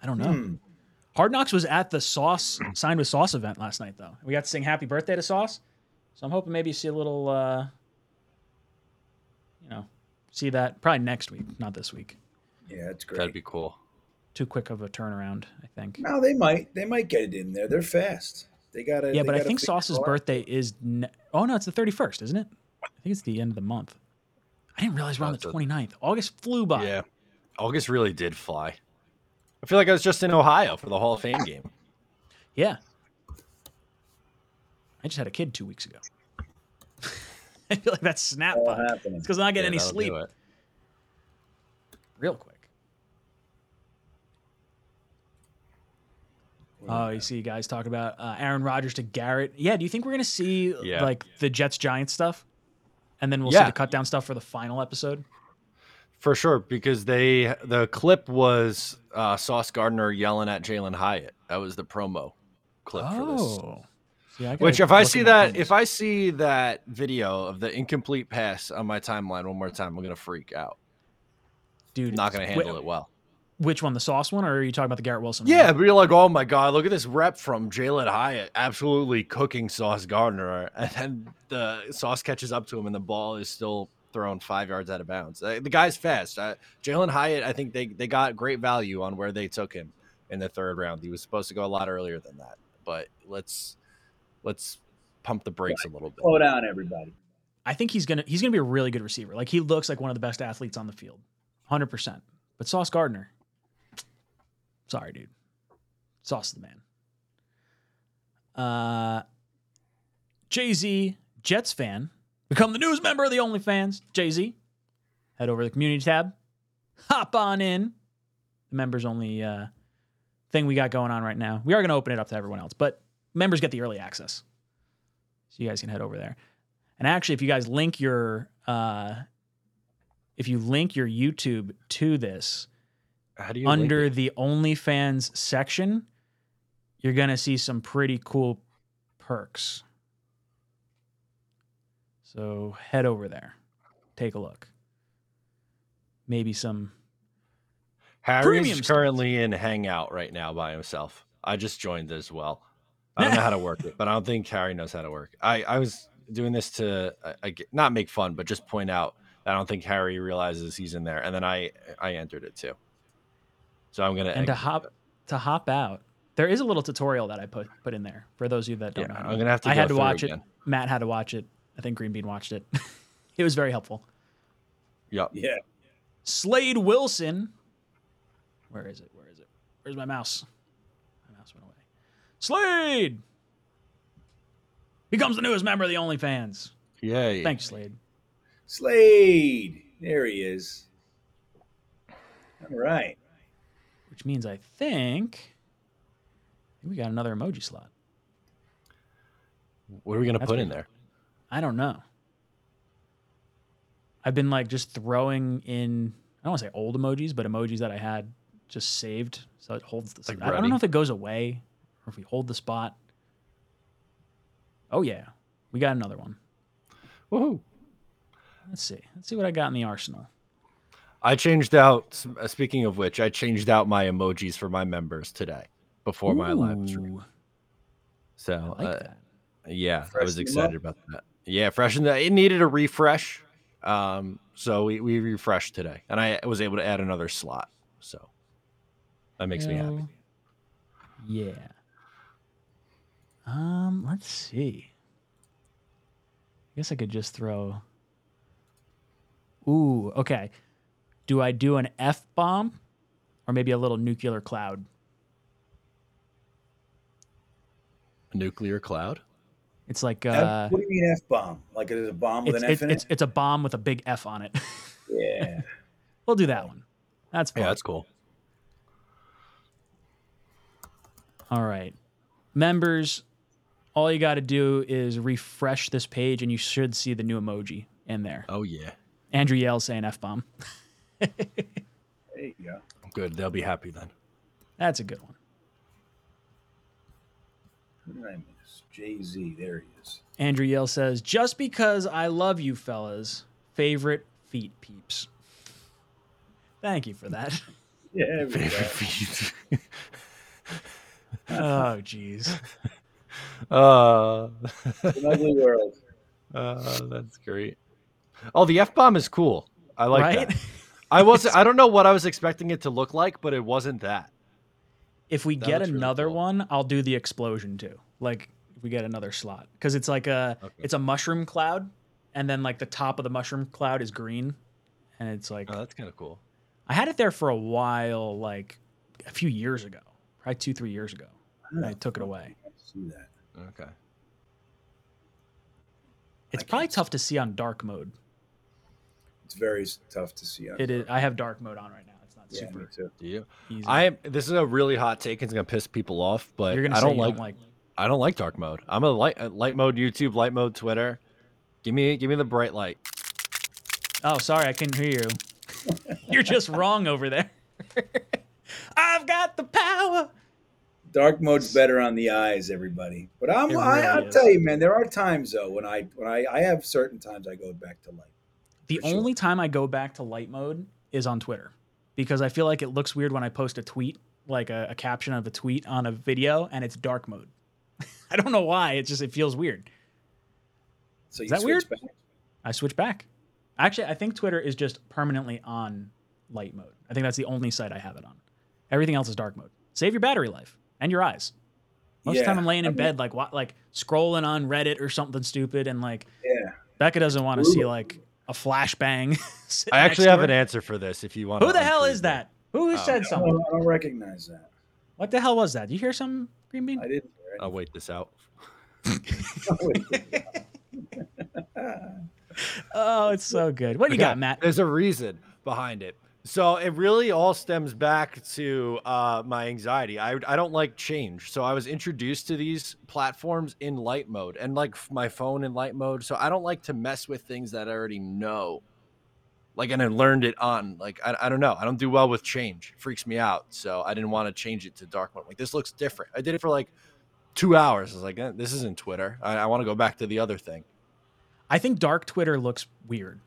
I don't know. Hmm. Hard Knocks was at the Sauce signed with Sauce event last night, though. We got to sing Happy Birthday to Sauce, so I'm hoping maybe you see a little, uh, you know, see that probably next week, not this week. Yeah, it's great. That'd be cool. Too quick of a turnaround, I think. No, they might. They might get it in there. They're fast. They got to. Yeah, but I think Sauce's birthday is. Ne- oh no, it's the 31st, isn't it? I think it's the end of the month. I didn't realize we're on the it's a- 29th. August flew by. Yeah. August really did fly. I feel like I was just in Ohio for the Hall of Fame game. Yeah. I just had a kid two weeks ago. I feel like that's snap All by. happening. It's because I'm not getting Yeah, any sleep. Real quick. Oh, you see guys talk about uh, Aaron Rodgers to Garrett. Yeah, do you think we're gonna see Yeah. like the Jets Giants stuff, and then we'll see Yeah. the cut down stuff for the final episode? For sure, because they the clip was uh, Sauce Gardner yelling at Jalin Hyatt. That was the promo clip for this. Oh, See, I gotta Which, if I look see at my that, if I see that video of the incomplete pass on my timeline one more time, I'm gonna freak out. dude, not gonna handle it well. Which one, the sauce one, or are you talking about the Garrett Wilson? Yeah, one? but you're like, oh my god, look at this rep from Jalin Hyatt, absolutely cooking Sauce Gardner, and then the Sauce catches up to him, and the ball is still thrown five yards out of bounds. Uh, the guy's fast. Uh, Jalin Hyatt, I think they they got great value on where they took him in the third round. He was supposed to go a lot earlier than that, but let's let's pump the brakes a little bit. Slow down, everybody. I think he's gonna he's gonna be a really good receiver. Like he looks like one of the best athletes on the field, hundred percent. But Sauce Gardner, sorry, dude, Sauce the man. Uh, Jay Z, Jets fan, become the news member of the OnlyFans. Jay Z, head over to the community tab, hop on in. The members only uh, thing we got going on right now. We are gonna open it up to everyone else, but members get the early access, so you guys can head over there. And actually, if you guys link your uh, if you link your YouTube to this How do you link under the OnlyFans section, you're gonna see some pretty cool perks. So head over there, take a look. Maybe some. Harry premium is stuff. currently in Hangout right now by himself. I just joined as well. I don't know how to work it, but I don't think Harry knows how to work. I, I was doing this to I, I not make fun, but just point out I don't think Harry realizes he's in there, and then I I entered it too. So I'm gonna And to hop to hop out, there is a little tutorial that I put put in there for those of you that don't Yeah, know. I'm gonna have to. I go had to watch again. it. Matt had to watch it. I think Green Bean watched it. it was very helpful. Yep. Yeah. Slade Wilson. Where is it? Where is it? Where's my mouse? My mouse went away. Slade becomes the newest member of the OnlyFans. Yay. Thanks, Slade. Slade. There he is. All right. Which means I think we got another emoji slot. What are we gonna put in there? I don't know. I've been like just throwing in I don't want to say old emojis, but emojis that I had just saved so it holds the Like I, I don't know if it goes away or if we hold the spot. Oh yeah. We got another one. Woohoo! Let's see. Let's see what I got in the arsenal. I changed out. uh, Speaking of which, I changed out my emojis for my members today before my live stream. So I like uh, that. Yeah, I was excited about that. Yeah, fresh and it needed a refresh. Um, so we, we refreshed today, and I was able to add another slot. So that makes me happy. Yeah. Um, let's see. I guess I could just throw. Ooh, okay. Do I do an F bomb or maybe a little nuclear cloud? A nuclear cloud. It's like uh what do you mean F bomb? Like it is a bomb with an F it's, in it's it? it's a bomb with a big F on it. Yeah. we'll do that one. That's fun. Yeah, that's cool. All right. Members, all you got to do is refresh this page and you should see the new emoji in there. Oh yeah, Andrew Yale saying F bomb. There you go. good. They'll be happy then. That's a good one. Who did I miss? Jay Z. There he is. Andrew Yale says, just because I love you fellas, favorite feet peeps. Thank you for that. Yeah. there we go. Favorite feet. oh, jeez. uh, an ugly world. uh, that's great. Oh, the f bomb is cool. I like right? that. I wasn't. I don't know what I was expecting it to look like, but it wasn't that. if we That get looks really another cool. one, I'll do the explosion too. Like if we get another slot because it's like a Okay. it's a mushroom cloud, and then like the top of the mushroom cloud is green, and it's like Oh, that's kind of cool. I had it there for a while, like a few years ago, probably two three years ago. And I took it away. See that. Okay. It's probably tough to see on dark mode. It's very tough to see. on It is. camera. I have dark mode on right now. It's not Yeah, super too. Do you? easy. I am. This is a really hot take. It's gonna piss people off, but You're gonna I don't you like, don't like. I don't like dark mode. I'm a light uh, light mode YouTube, light mode Twitter. Give me give me the bright light. Oh, sorry, I couldn't hear you. You're just wrong over there. I've got the power. Dark mode's better on the eyes, everybody. But I'm, It I, really I'll is. tell you, man. There are times though when I when I I have certain times I go back to light. The For sure. only time I go back to light mode is on Twitter. because I feel like it looks weird when I post a tweet, like a, a caption of a tweet on a video, and it's dark mode. I don't know why. It just it feels weird. So you that weird? back. I switch back. Actually, I think Twitter is just permanently on light mode. I think that's the only site I have it on. Everything else is dark mode. Save your battery life and your eyes. Most of the time, I'm laying in I mean- bed, like wa- like scrolling on Reddit or something stupid, and like Yeah. Becca doesn't want to see like a flashbang. sitting I actually have an answer for this if you want. Who the hell is that? Who has Oh, said something? I don't recognize that. What the hell was that? Did you hear something, Green Bean? I didn't. I'll wait this out. Oh, it's so good. What do you Okay, got, Matt? There's a reason behind it. So it really all stems back to uh, my anxiety. I, I don't like change. So I was introduced to these platforms in light mode and like my phone in light mode. So I don't like to mess with things that I already know. Like, and I learned it on, like, I, I don't know. I don't do well with change. It freaks me out. So I didn't want to change it to dark mode. Like, this looks different. I did it for like two hours. I was like, eh, this isn't Twitter. I, I want to go back to the other thing. I think dark Twitter looks weird.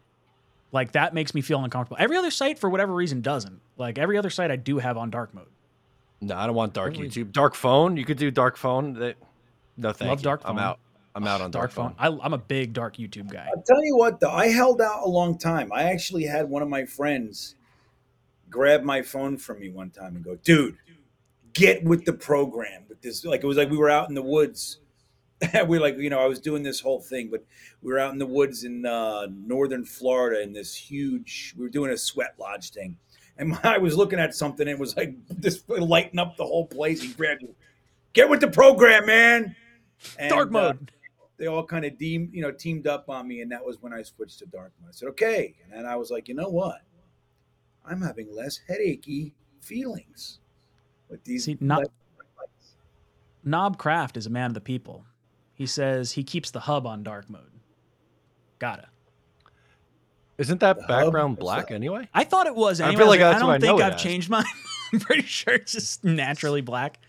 Like that makes me feel uncomfortable. Every other site, for whatever reason, doesn't. Like every other site, I do have on dark mode. No, I don't want dark What YouTube. Dark phone. You could do dark phone. That no, thank Love you. dark I'm phone. out. I'm out on dark, phone. I, I'm a big dark YouTube guy. I'll tell you what, though, I held out a long time. I actually had one of my friends grab my phone from me one time and go, "Dude, get with the program." With this, like it was like we were out in the woods. we were like, you know, I was doing this whole thing, but we were out in the woods in uh, northern Florida in this huge. We were doing a sweat lodge thing, and I was looking at something. and It was like this lighting up the whole place. He grabbed me, "Get with the program, man!" And, dark uh, mode. they all kind of deemed, you know, teamed up on me, and that was when I switched to dark mode. I said, okay, and then I was like, you know what? I'm having less headachy feelings with these. See, not- Knob Craft is a man of the people. He says he keeps the hub on dark mode. Gotta. Isn't that The background is black that- anyway? I thought it was. I Anyway. feel I, like was that's I don't I think know I've changed mine. I'm pretty sure it's just naturally black.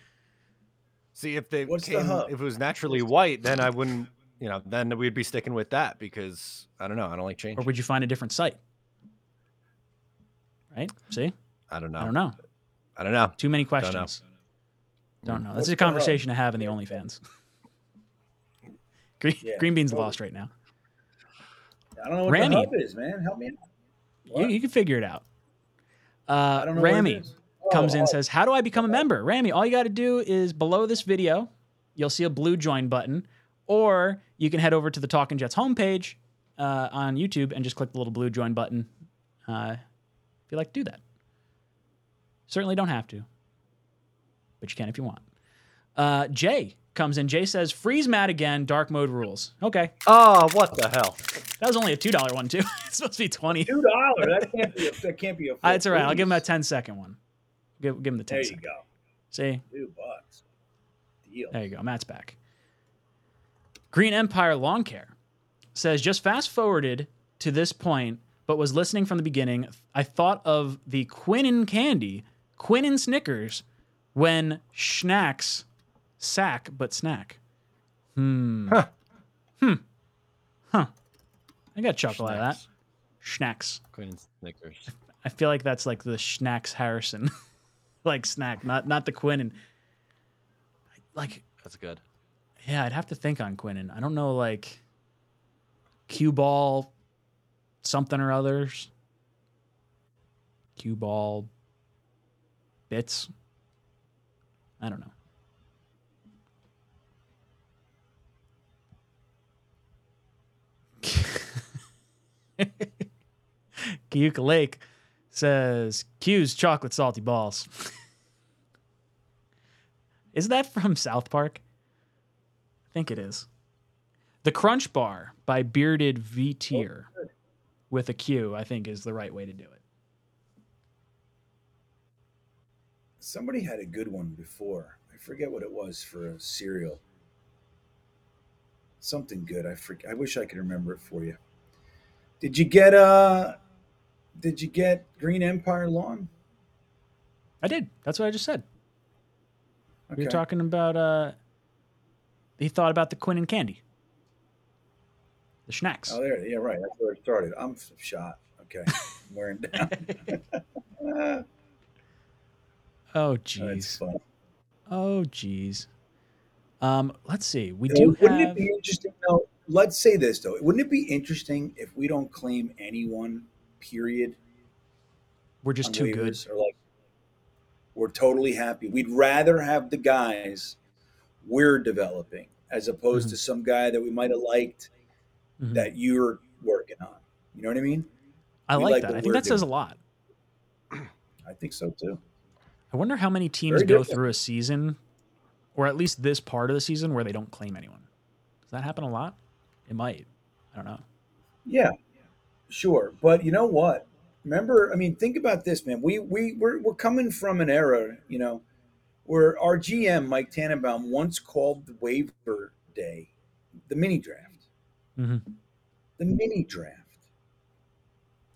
See, if they What's came, hub? if it was naturally white, then I wouldn't. You know, then we'd be sticking with that because I don't know. I don't like change. Or would you find a different site? Right? See? I don't know. I don't know. I don't know. Too many know. questions. Don't mm. know. What's That's a conversation to have in the OnlyFans. Green, Yeah, Green Bean's totally. lost right now. I don't know what Rami. the hub is, man. Help me out. You, you can figure it out. Uh, don't know what it Rami is. comes Oh, in and oh, says, How do I become a member? Rami, all you got to do is below this video, you'll see a blue join button, or you can head over to the Talking Jets homepage uh, on YouTube and just click the little blue join button uh, if you like to do that. Certainly don't have to, but you can if you want. Uh, Jay comes in. Jay says, Freeze Matt again, dark mode rules. Okay. Oh, what the hell? That was only a $2 one, too. it's supposed to be 20 Two dollars. That can't be. A, that can't be a. Uh, it's all right. I'll give him a freeze. 10 second one. Give, give him the 10 There you second. go. See? Two bucks. Deal. There you go. Matt's back. Green Empire Lawn Care says just fast forwarded to this point, but was listening from the beginning. I thought of the Quinnen candy, Quinnen Snickers, when Schnacks sack but snack. Hmm. Huh. Hmm. Huh. I got a chuckle out of that. Schnacks. Quinnen Snickers. I feel like that's like the Schnacks Harrison, like snack, not not the Quinnen. Like That's good. yeah, I'd have to think on Quinnen. I don't know, like cue ball, something or others. Cue ball bits. I don't know. Kiyuka Lake says Q's chocolate salty balls. is that from South Park? I think it is. The Crunch Bar by Bearded V Tier oh, with a Q, I think, is the right way to do it. Somebody had a good one before. I forget what it was for a cereal. Something good. I forget. I wish I could remember it for you. Did you get uh Did you get Green Empire Lawn? I did. That's what I just said. We Okay. were talking about uh he thought about the Quinnen Candy. The Schnacks. Oh, there. Yeah, right. That's where it started. I'm shot. Okay. wearing down. oh jeez. Oh jeez. Um, let's see. We do wouldn't have. it be interesting though? Let's say this though. Wouldn't it be interesting if we don't claim anyone, period, We're just too good. or like we're totally happy. We'd rather have the guys we're developing as opposed Mhm. to some guy that we might have liked Mhm. that you're working on. You know what I mean? I like, like that. I think that says a lot. I think so too. I wonder how many teams Very go different. through a season, or at least this part of the season, where they don't claim anyone. Does that happen a lot? It might. I don't know. Yeah, sure. But you know what? Remember, I mean, think about this, man. We we we're, we're coming from an era, you know, where our GM Mike Tannenbaum once called the waiver day the mini draft. Mhm. The mini draft.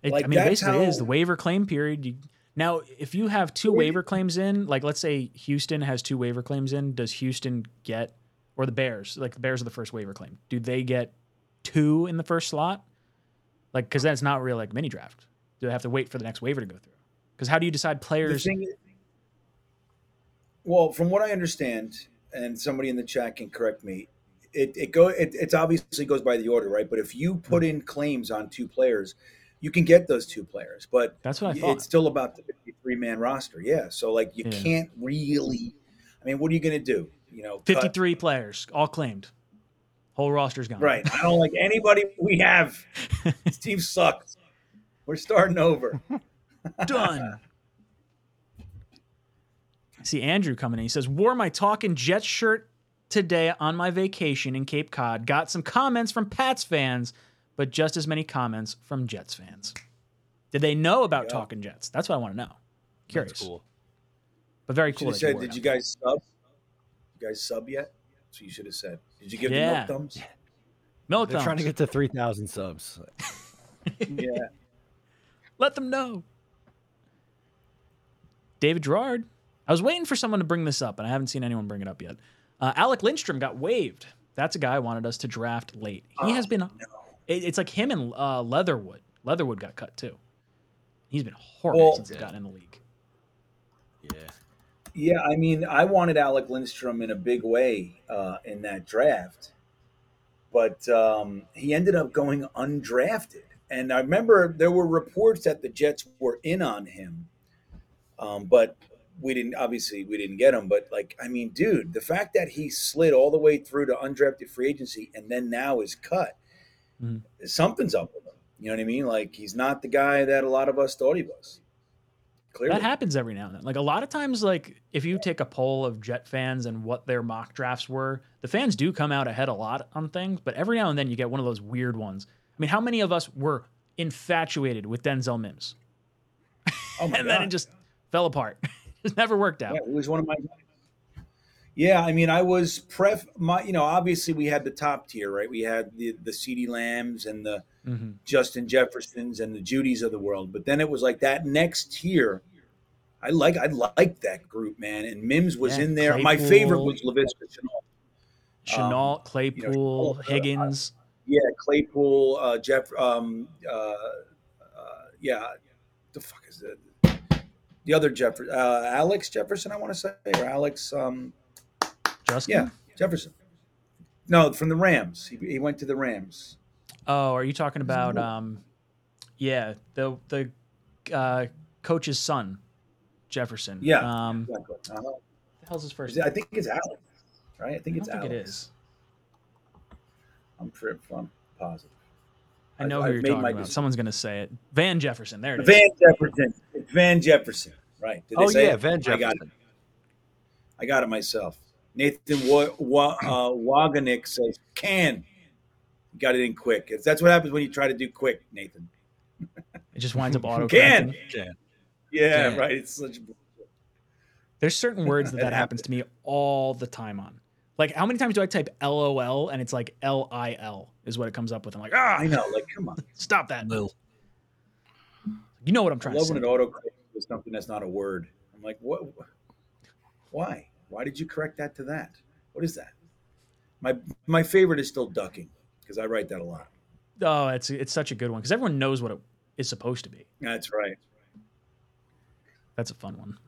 It, Like, I mean, basically is how- the waiver claim period. You, now, if you have two waiver claims in, like let's say Houston has two waiver claims in, does Houston get, or the Bears, like the Bears are the first waiver claim, do they get two in the first slot? Like, because that's not real like mini draft. Do they have to wait for the next waiver to go through? Because how do you decide players? thing, well, from what I understand, and somebody in the chat can correct me, it it go it it's obviously goes by the order, right? But if you put hmm. in claims on two players, you can get those two players. But That's what I thought. it's still about the 53 man roster. Yeah. So like you Yeah. can't really I mean, what are you gonna do? You know, cut- 53 players, all claimed. Whole roster's gone. right. I don't like anybody we have. This team sucks. We're starting over. Done. See Andrew coming in. He says, "Wore my talking Jets shirt today on my vacation in Cape Cod. Got some comments from Pats fans, but just as many comments from Jets fans. Did they know about Yeah. talking Jets? That's what I want to know. Curious, That's cool. but very cool. have that said, wore did you guys sub? You guys sub yet? That's what you should have said. Did you give Yeah. the milk thumbs? there. Milk They're trying to get to 3,000 subs. yeah. Let them know. David Gerard. I was waiting for someone to bring this up, and I haven't seen anyone bring it up yet. Uh, Alec Lindstrom got waived. That's a guy I wanted us to draft late. He has Oh, been. no. It- it's like him and uh, Leatherwood. Leatherwood got cut too. He's been horrible Well- since he got in the league. Yeah. Yeah, I mean, I wanted Alec Lindstrom in a big way uh, in that draft, but um, he ended up going undrafted. And I remember there were reports that the Jets were in on him, um, but we didn't. Obviously, we didn't get him. But like, I mean, dude, the fact that he slid all the way through to undrafted free agency and then now is cut, Mhm. something's up with him. You know what I mean? Like, he's not the guy that a lot of us thought he was. Clearly, That happens every now and then. Like a lot of times, like if you take a poll of Jet fans and what their mock drafts were, the fans do come out ahead a lot on things. But every now and then, you get one of those weird ones. I mean, how many of us were infatuated with Denzel Mims, oh my and God. then it just fell apart? it never worked out. Yeah, he was one of my. Yeah, I mean, I was pref. My, you know, obviously we had the top tier, right? We had the the CeeDee Lambs and the hmm Justin Jeffersons and the Jeudys of the world, but then it was like that next tier. I like I like that group, man, and Mims was Yeah, in there. My favorite was Laviska Shenault. Shenault, Um, Claypool, Shenault, uh, Higgins. Yeah, Claypool, uh, Jeff, um, uh, uh, yeah, the fuck is it? The other Jeff, uh, Alex Jefferson, I want to say, or Alex, um, Justin. yeah, Jefferson. No, from the Rams. He, he went to the Rams. Oh, are you talking about um yeah, the the uh coach's son, Jefferson. Yeah. Um Exactly. Uh-huh. the hell's his first I think it's Alex, right? I I think don't it's think Alex. it is. I'm pretty I'm positive. I know I've- who you're talking about. decision. Someone's gonna say it. Van Jefferson. There it is. Van Jefferson. It's Van Jefferson. Right. Did Oh, yeah, it? Van I got it. Jefferson. I got it myself. Nathan Wa- Wa- uh, Waganik says, can. Got it in quick. That's what happens when you try to do quick, Nathan. It just winds up auto Can. Yeah. Yeah, Can. right. It's such There's certain words that that happens to me all the time on. Like how many times do I type LOL and it's like L I L is what it comes up with. I'm like, ah, I know. Like, come on. stop that. Lil. You know what I'm I trying to love say. when it autocorrects with something that's not a word. I'm like, what? Why? Why did you correct that to that? What is that? My my favorite is still ducking because I write that a lot. Oh, it's it's such a good one because everyone knows what it is supposed to be. That's right. That's a fun one.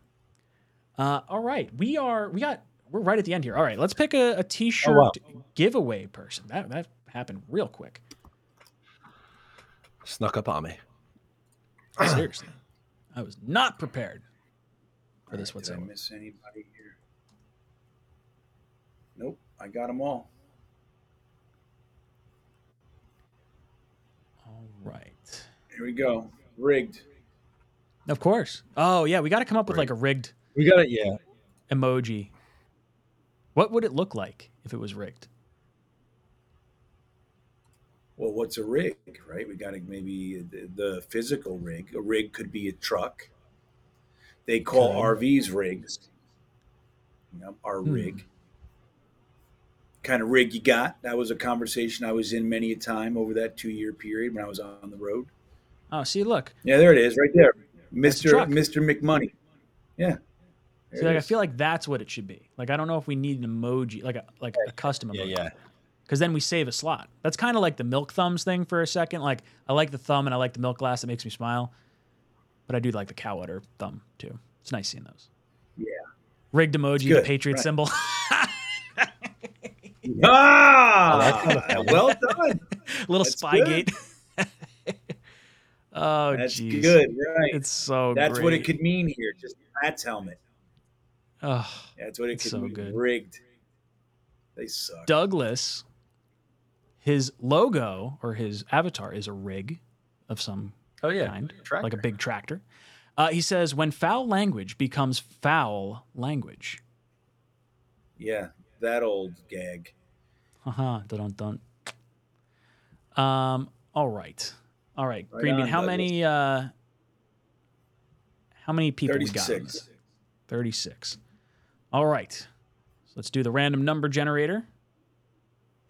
Uh, all right, we are we got we're right at the end here. All right, let's pick a, a t-shirt wow. giveaway person. That that happened real quick. Snuck up on me. Seriously, I was not prepared for this Did I miss anybody here? Nope, I got them all. All right, Here we go. Rigged. of course. Oh yeah, we got to come up with like a rigged We got it. Yeah. emoji. What would it look like if it was rigged? Well, what's a rig, right? We got to maybe the, the physical rig. A rig could be a truck. They call Okay. RVs rigs. You know, our Hmm. rig. Kind of rig you got. That was a conversation I was in many a time over that two year period when I was on the road. Oh, see, look. Yeah, there it is, right there, Mister. Mister McMoney. Yeah. There See, like, I feel like that's what it should be. Like I don't know if we need an emoji, like a like a custom emoji. Yeah. because then we save a slot. That's kind of like the milk thumbs thing for a second. Like I like the thumb and I like the milk glass. It makes me smile, but I do like the cow udder thumb too. It's nice seeing those. Yeah. Rigged emoji, the Patriot right. symbol. Ah, well done. Little That's Spygate. oh, That's jeez. good, right? It's so. That's what it could mean here. Just Pat's helmet. Oh, That's what it It's could so mean. good. Rigged. They suck. Douglas. His logo or his avatar is a rig of some Oh yeah. kind, Tractor. like a big tractor. Uh, he says, when foul language becomes foul language. Yeah, that old gag. Haha, dun dun dun. Um, all right. All right. Right Green Bean, how Douglas. many uh how many people we got? on 36. this? 36. All right. So let's do the random number generator.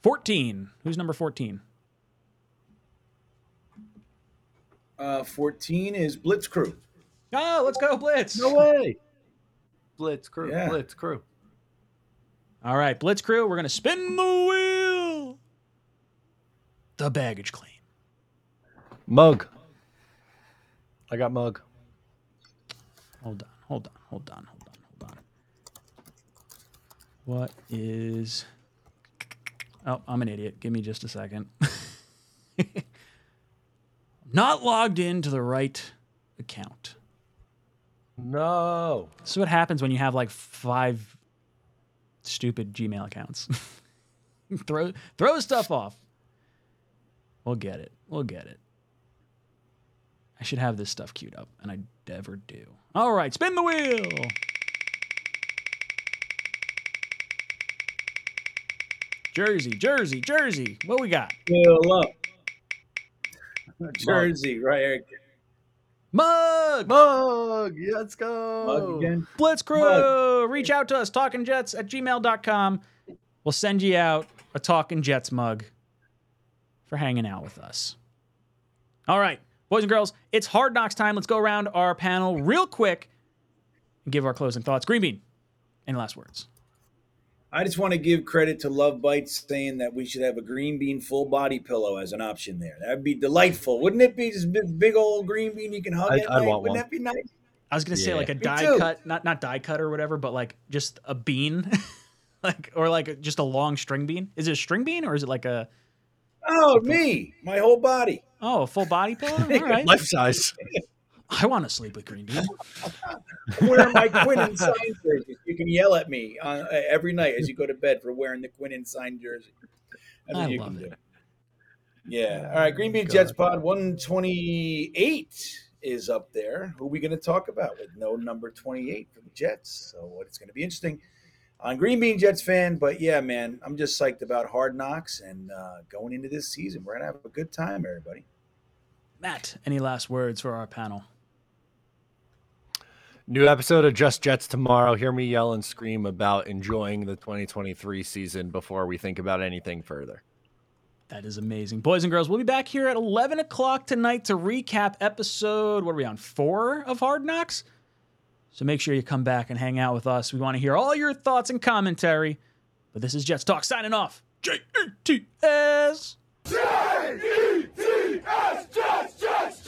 14. Who's number 14? Uh, 14 is Blitz Crew. Oh, let's go, Blitz. No way. Blitz crew. Yeah. Blitz crew. All right, Blitz crew, we're going to spin the wheel. The baggage claim. Mug. I got mug. Hold on, hold on, hold on, hold on, hold on. What is. Oh, I'm an idiot. Give me just a second. Not logged into the right account. No. This is what happens when you have like five stupid Gmail accounts. throw throw stuff off. We'll get it. We'll get it. I should have this stuff queued up, and I never do. All right, spin the wheel. Jersey, Jersey, Jersey. What we got? Fill up. Jersey, right? Eric? Mug. Mug. Let's go. Mug again. Blitz Crew, reach out to us, talkingjets at gmail.com. We'll send you out a Talking Jets mug for hanging out with us. All right, boys and girls, it's hard knocks time. Let's go around our panel real quick and give our closing thoughts. Green Bean, any last words? I just want to give credit to Love Bites saying that we should have a green bean full body pillow as an option there. That'd be delightful, wouldn't it be? Just big, big old green bean you can hug I'd- at I'd night. want Wouldn't one. that be nice? I was gonna say like a Me die too. cut, not not die cut or whatever, but like just a bean, like or like just a long string bean. Is it a string bean or is it like a Oh, me, my whole body. oh a full body pillow? All right, Life size. I want to sleep with Green Bean. I'm wearing my Quinnen sign jersey. You can yell at me on, uh, every night as you go to bed for wearing the Quinnen sign jersey. That's what I you love can it. do. Yeah. All right. Green Bean Jets Pod 128 is up there. Who are we going to talk about with no number 28 for the Jets? So what it's going to be interesting on Green Bean Jets fan. But yeah, man, I'm just psyched about hard knocks and uh, going into this season. We're going to have a good time, everybody. Matt, any last words for our panel? New episode of Just Jets tomorrow. Hear me yell and scream about enjoying the 2023 season before we think about anything further. That is amazing. Boys and girls, we'll be back here at 11 o'clock tonight to recap episode, what are we on, four of Hard Knocks? So make sure you come back and hang out with us. We want to hear all your thoughts and commentary. But this is Jets Talk signing off. J E T S. J E T S. Jets, Jets, Jets.